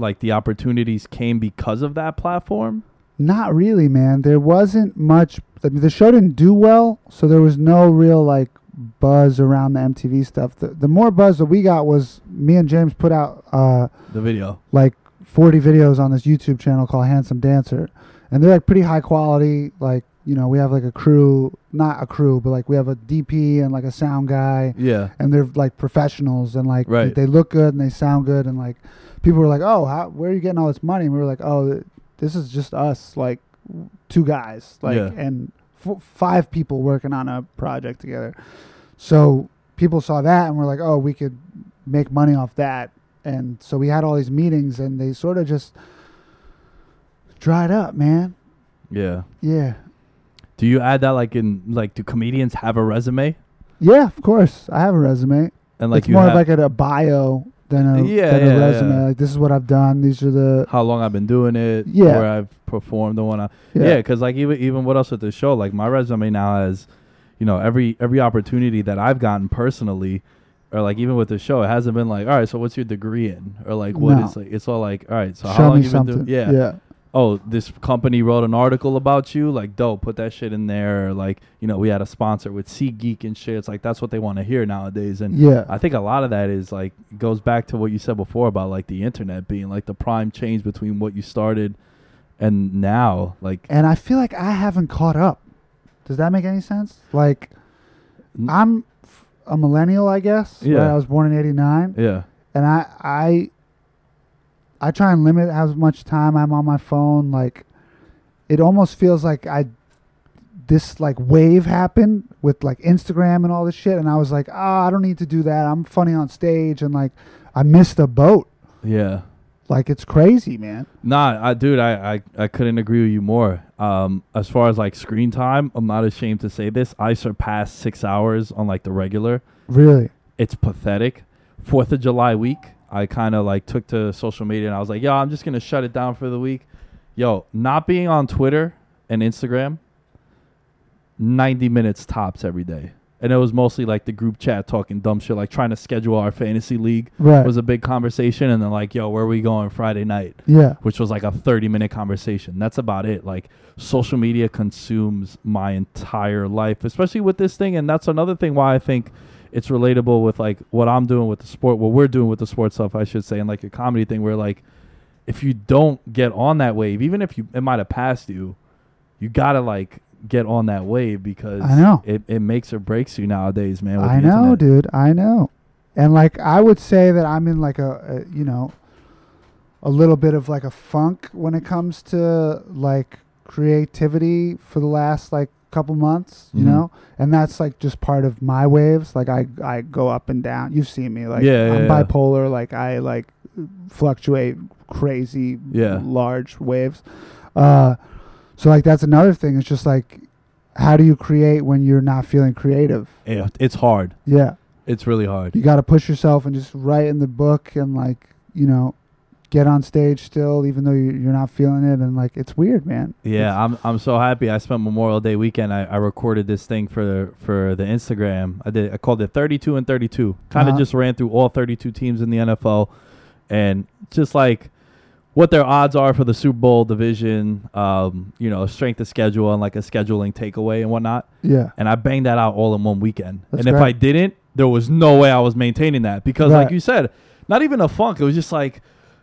[SPEAKER 2] like the opportunities came because of that platform?
[SPEAKER 3] Not really, man. There wasn't much. I mean, the show didn't do well, so there was no real like buzz around the MTV stuff. The, the more buzz that we got was me and James put out uh,
[SPEAKER 2] The video.
[SPEAKER 3] like 40 videos on this YouTube channel called Handsome Dancer, and they're like pretty high quality. Like you know, we have like a crew, not a crew, but like we have a DP and like a sound guy,
[SPEAKER 2] Yeah.
[SPEAKER 3] and they're like professionals and like
[SPEAKER 2] Right.
[SPEAKER 3] they look good and they sound good and like people were like, oh, how, where are you getting all this money? And we were like, oh, this is just us, like two guys, like
[SPEAKER 2] Yeah.
[SPEAKER 3] and f- five people working on a project together. So people saw that and were like, oh, we could make money off that. And so we had all these meetings and they sort of just dried up, man.
[SPEAKER 2] Yeah.
[SPEAKER 3] Yeah.
[SPEAKER 2] Do you add that like in like do comedians have a resume?
[SPEAKER 3] Yeah, of course. I have a resume.
[SPEAKER 2] And like
[SPEAKER 3] it's
[SPEAKER 2] you
[SPEAKER 3] more like a, a bio than a,
[SPEAKER 2] Yeah,
[SPEAKER 3] than
[SPEAKER 2] yeah,
[SPEAKER 3] a resume.
[SPEAKER 2] yeah.
[SPEAKER 3] Like this is what I've done. These are the
[SPEAKER 2] how long I've been doing it,
[SPEAKER 3] Yeah.
[SPEAKER 2] where I've performed the one I
[SPEAKER 3] yeah.
[SPEAKER 2] Because like even even what else with the show, like my resume now has, you know, every every opportunity that I've gotten personally, or like even with the show, it hasn't been like, all right, so what's your degree in, or like what is
[SPEAKER 3] No.
[SPEAKER 2] like, it's all like, all right, so how long you been doing? Yeah.
[SPEAKER 3] yeah.
[SPEAKER 2] Oh, this company wrote an article about you, like dope, put that shit in there. Like you know, we had a sponsor with SeatGeek and shit. It's like that's what they want to hear nowadays, and
[SPEAKER 3] Yeah.
[SPEAKER 2] I think a lot of that is like goes back to what you said before about like the internet being like the prime change between what you started and now. Like
[SPEAKER 3] and I feel like I haven't caught up. Does that make any sense? Like, I'm a millennial, I guess. right?
[SPEAKER 2] Yeah.
[SPEAKER 3] I was born in '89,
[SPEAKER 2] yeah,
[SPEAKER 3] and I I I try and limit how much time I'm on my phone. Like, it almost feels like I this like wave happened with like Instagram and all this shit, and I was like, oh, I don't need to do that. I'm funny on stage, and like I missed a boat.
[SPEAKER 2] yeah.
[SPEAKER 3] Like it's crazy, man.
[SPEAKER 2] Nah, I dude, I, I I couldn't agree with you more. Um, as far as like screen time, I'm not ashamed to say this. I surpassed six hours on like the regular.
[SPEAKER 3] Really.
[SPEAKER 2] It's pathetic. Fourth of July week, I kind of like took to social media and I was like, yo, I'm just gonna shut it down for the week. Yo, not being on Twitter and Instagram, 90 minutes tops every day. And it was mostly like the group chat talking dumb shit, like trying to schedule our fantasy league
[SPEAKER 3] Right.
[SPEAKER 2] was a big conversation. And then like, yo, where are we going Friday night?
[SPEAKER 3] yeah.
[SPEAKER 2] which was like a 30 minute conversation. That's about it. Like social media consumes my entire life, especially with this thing. And that's another thing why I think it's relatable with like what I'm doing with the sport, what we're doing with the sports stuff, I should say, and like a comedy thing where like if you don't get on that wave, even if you it might have passed you, you gotta like get on that wave because
[SPEAKER 3] I know.
[SPEAKER 2] it, it makes or breaks you nowadays, man.
[SPEAKER 3] I know,
[SPEAKER 2] internet.
[SPEAKER 3] dude. I know. And like I would say that I'm in like a, a you know a little bit of like a funk when it comes to like creativity for the last like couple months, you
[SPEAKER 2] Mhm.
[SPEAKER 3] know? And that's like just part of my waves. Like I I go up and down. You've seen me like
[SPEAKER 2] Yeah,
[SPEAKER 3] I'm
[SPEAKER 2] yeah.
[SPEAKER 3] bipolar, like I like fluctuate crazy
[SPEAKER 2] Yeah.
[SPEAKER 3] large waves. Uh so like that's another thing. It's just like how do you create when you're not feeling creative?
[SPEAKER 2] Yeah, it's hard.
[SPEAKER 3] Yeah
[SPEAKER 2] It's really hard.
[SPEAKER 3] you got to push yourself and just write in the book and like you know get on stage still even though you- you're not feeling it and like it's weird man
[SPEAKER 2] Yeah, I'm I'm so happy. I spent Memorial Day weekend. I, I recorded this thing for the for the Instagram. I did. I called it 32 and 32. Kind of
[SPEAKER 3] Uh-huh.
[SPEAKER 2] just ran through all 32 teams in the NFL, and just like what their odds are for the Super Bowl division. Um, you know, strength of schedule and like a scheduling takeaway and whatnot.
[SPEAKER 3] yeah
[SPEAKER 2] And I banged that out all in one weekend.
[SPEAKER 3] That's
[SPEAKER 2] and if. I didn't, there was no way I was maintaining that because, like you said, not even a funk. It was just like.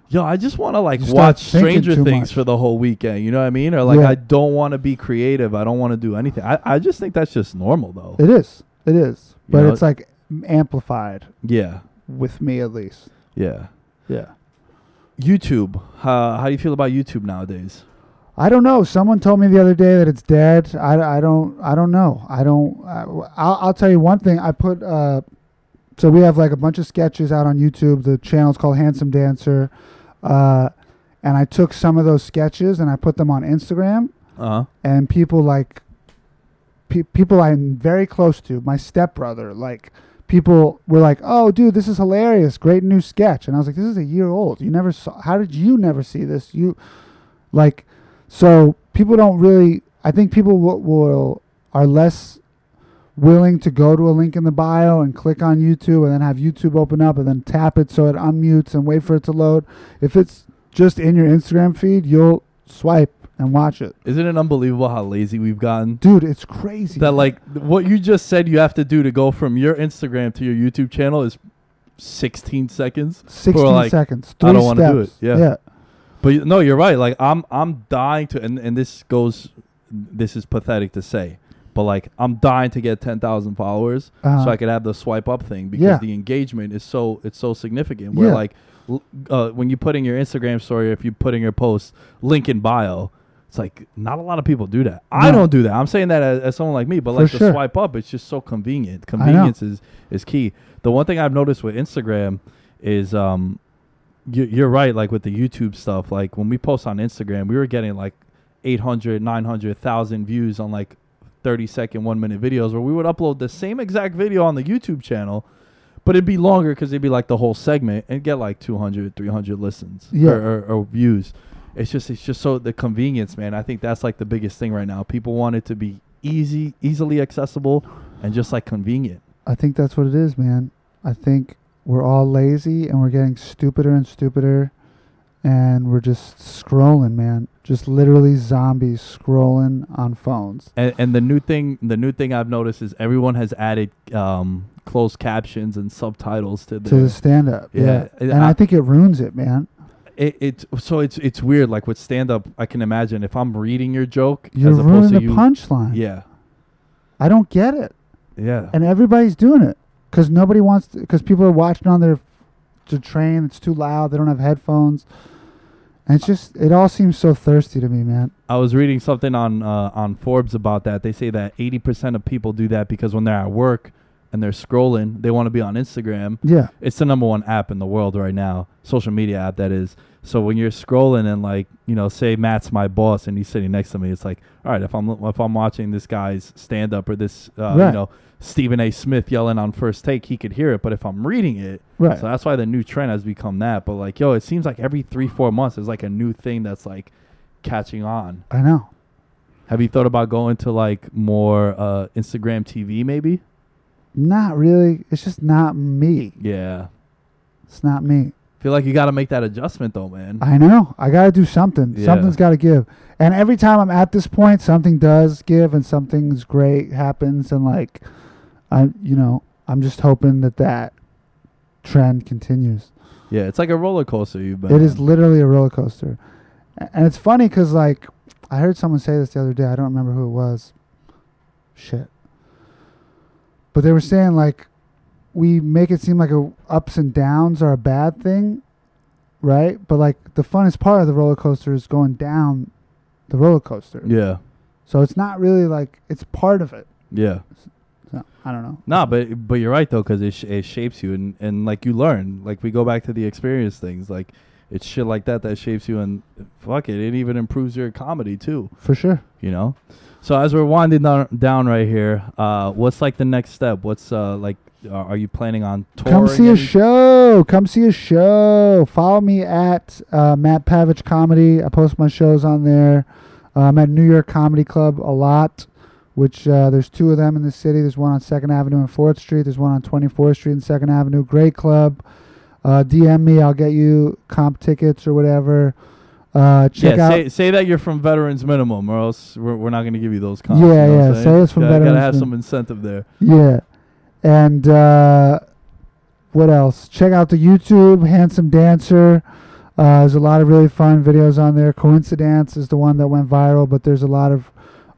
[SPEAKER 2] Yo, I just want to like
[SPEAKER 3] You start
[SPEAKER 2] watch
[SPEAKER 3] thinking
[SPEAKER 2] Stranger
[SPEAKER 3] too
[SPEAKER 2] Things
[SPEAKER 3] much.
[SPEAKER 2] for the whole weekend. You know what I mean? Or like
[SPEAKER 3] Yeah.
[SPEAKER 2] I don't want to be creative. I don't want to do anything. I, I just think that's just normal though.
[SPEAKER 3] it is it is
[SPEAKER 2] You
[SPEAKER 3] but
[SPEAKER 2] know,
[SPEAKER 3] it's like amplified
[SPEAKER 2] yeah,
[SPEAKER 3] with me at least
[SPEAKER 2] yeah.
[SPEAKER 3] yeah
[SPEAKER 2] YouTube. How how do you feel about YouTube nowadays?
[SPEAKER 3] I don't know. Someone told me the other day that it's dead. I, I don't I don't know. I don't. I, I'll I'll tell you one thing. I put uh, so we have like a bunch of sketches out on YouTube. The channel's called Handsome Dancer, uh, and I took some of those sketches and I put them on Instagram.
[SPEAKER 2] Uh huh.
[SPEAKER 3] and people like pe- people I'm very close to, my stepbrother, like people were like, "Oh, dude, this is hilarious! Great new sketch." And I was like, "This is a year old. You never saw? How did you never see this? You like so people don't really. I think people will, will are less willing to go to a link in the bio and click on YouTube and then have YouTube open up and then tap it so it unmutes and wait for it to load. If it's just in your Instagram feed, you'll swipe and watch it.
[SPEAKER 2] Isn't it unbelievable how lazy we've gotten?
[SPEAKER 3] Dude, it's crazy.
[SPEAKER 2] That like what you just said you have to do to go from your Instagram to your YouTube channel is 16 seconds.
[SPEAKER 3] 16
[SPEAKER 2] like,
[SPEAKER 3] seconds.
[SPEAKER 2] I don't wanna do it. Yeah.
[SPEAKER 3] Yeah.
[SPEAKER 2] But no, you're right. Like I'm I'm dying to and, and this goes this is pathetic to say. But like I'm dying to get 10,000 followers
[SPEAKER 3] Uh-huh.
[SPEAKER 2] so I could have the swipe up thing because
[SPEAKER 3] Yeah.
[SPEAKER 2] the engagement is so it's so significant. Where
[SPEAKER 3] Yeah.
[SPEAKER 2] like uh, when you put in your Instagram story, if you put in your post link in bio, it's like not a lot of people do that. I don't do that. I'm saying that as, as someone like me, but
[SPEAKER 3] For
[SPEAKER 2] like the swipe up, it's just so convenient. Convenience is is key. The one thing I've noticed with Instagram is um you, you're right like with the youtube stuff like when we post on instagram we were getting like 800 900 1000 views on like 30 second one minute videos where we would upload the same exact video on the youtube channel but it'd be longer because it'd be like the whole segment and get like 200 300 listens
[SPEAKER 3] Yeah.
[SPEAKER 2] or, or, or views it's just it's just so the convenience man i think that's like the biggest thing right now people want it to be easy easily accessible and just like convenient
[SPEAKER 3] I think that's what it is, man. I think we're all lazy and we're getting stupider and stupider and we're just scrolling, man. Just literally zombies scrolling on phones.
[SPEAKER 2] And, and the new thing, the new thing I've noticed is everyone has added um, closed captions and subtitles to
[SPEAKER 3] To
[SPEAKER 2] the.
[SPEAKER 3] the stand up.
[SPEAKER 2] Yeah.
[SPEAKER 3] Yeah. And
[SPEAKER 2] I-
[SPEAKER 3] I think it ruins it, man.
[SPEAKER 2] it, it's so it's it's weird. Like with stand up, I can imagine if I'm reading your joke
[SPEAKER 3] You're
[SPEAKER 2] as opposed to
[SPEAKER 3] the
[SPEAKER 2] you.
[SPEAKER 3] punchline.
[SPEAKER 2] Yeah,
[SPEAKER 3] I don't get it.
[SPEAKER 2] yeah,
[SPEAKER 3] And everybody's doing it because nobody wants to, because people are watching on their the train. It's too loud. They don't have headphones. And it's just, it all seems so thirsty to me, man.
[SPEAKER 2] I was reading something on uh, on Forbes about that. They say that 80% of people do that because when they're at work and they're scrolling, they want to be on Instagram.
[SPEAKER 3] Yeah.
[SPEAKER 2] It's the number one app in the world right now, social media app that is. So when you're scrolling and like you know, say Matt's my boss and he's sitting next to me, it's like, all right, if I'm if I'm watching this guy's stand up or this uh, you know Stephen A. Smith yelling on first take, he could hear it. But if I'm reading it,
[SPEAKER 3] Right.
[SPEAKER 2] so that's why the new trend has become that. But like, yo, it seems like every three four months there's like a new thing that's like catching on.
[SPEAKER 3] I know.
[SPEAKER 2] Have you thought about going to like more uh, Instagram TV maybe?
[SPEAKER 3] Not really. It's just not me.
[SPEAKER 2] Yeah.
[SPEAKER 3] It's not me.
[SPEAKER 2] Feel like you got to make that adjustment though, man.
[SPEAKER 3] I know. I got to do something.
[SPEAKER 2] Yeah.
[SPEAKER 3] Something's got to give. And every time I'm at this point, something does give and something's great happens. And like, I, you know, I'm just hoping that that trend continues.
[SPEAKER 2] yeah, it's like a roller coaster you've been.
[SPEAKER 3] It is literally a roller coaster. A- And it's funny because, like, I heard someone say this the other day. I don't remember who it was. Shit. But they were saying, like, we make it seem like a, ups and downs are a bad thing, right? But, like, the funnest part of the roller coaster is going down the roller coaster.
[SPEAKER 2] Yeah.
[SPEAKER 3] So it's not really like, it's part of it.
[SPEAKER 2] Yeah.
[SPEAKER 3] So, I don't know.
[SPEAKER 2] No, but but you're right though, because it sh- it shapes you and and like you learn. Like we go back to the experience things. Like it's shit like that that shapes you, and fuck it, it even improves your comedy too.
[SPEAKER 3] For sure.
[SPEAKER 2] You know. So as we're winding down, down right here, uh, what's like the next step? What's uh like? Are are you planning on touring?
[SPEAKER 3] Come see a show. Come see a show. Follow me at uh, Matt Pavich Comedy. I post my shows on there. Uh, I'm at New York Comedy Club a lot, which uh, there's two of them in the city. There's one on Second Avenue and Fourth Street. There's one on 24th Street and Second Avenue. Great club. Uh, DM me. I'll get you comp tickets or whatever. Uh, check
[SPEAKER 2] yeah,
[SPEAKER 3] out.
[SPEAKER 2] say, say that you're from Veterans Minimum, or else we're, we're not going to give you those comps.
[SPEAKER 3] Yeah,
[SPEAKER 2] you know
[SPEAKER 3] yeah, say it's from
[SPEAKER 2] gotta, Gotta have some incentive there.
[SPEAKER 3] Yeah. And uh, what else? Check out the YouTube, Handsome Dancer. Uh, there's a lot of really fun videos on there. Coincidence is the one that went viral, but there's a lot of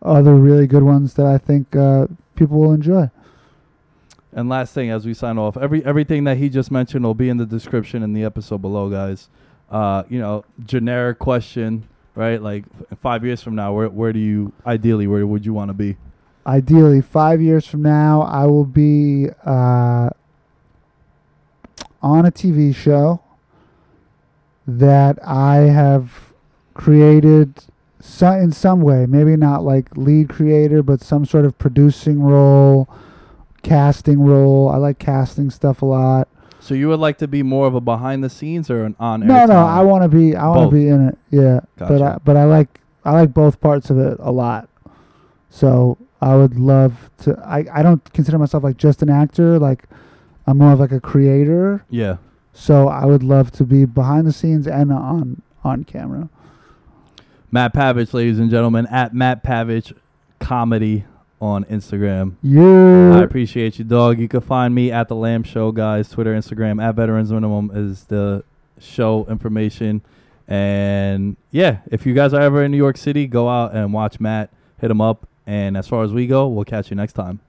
[SPEAKER 3] other really good ones that I think uh, people will enjoy.
[SPEAKER 2] And last thing, as we sign off, every everything that he just mentioned will be in the description in the episode below, guys. Uh, you know, generic question, right? Like five years from now, where where do you ideally where would you want to be?
[SPEAKER 3] Ideally, five years from now, I will be uh, on a TV show that I have created so, in some way. Maybe not like lead creator, but some sort of producing role, casting role. I like casting stuff a lot.
[SPEAKER 2] So you would like to be more of a behind the scenes or an on?
[SPEAKER 3] No, no, I want to be. I want to be in it. Yeah, gotcha. but I, but I like I like both parts of it a lot. So I would love to. I I don't consider myself like just an actor. Like I'm more of like a creator.
[SPEAKER 2] Yeah.
[SPEAKER 3] So I would love to be behind the scenes and on on camera.
[SPEAKER 2] Matt Pavich, ladies and gentlemen, at Matt Pavich Comedy on Instagram.
[SPEAKER 3] Yeah.
[SPEAKER 2] I appreciate you, dog. You can find me at the Lamb Show, guys. Twitter, Instagram at Veterans Minimum is the show information. And yeah, if you guys are ever in New York City, go out and watch Matt. Hit him up. And as far as we go, we'll catch you next time.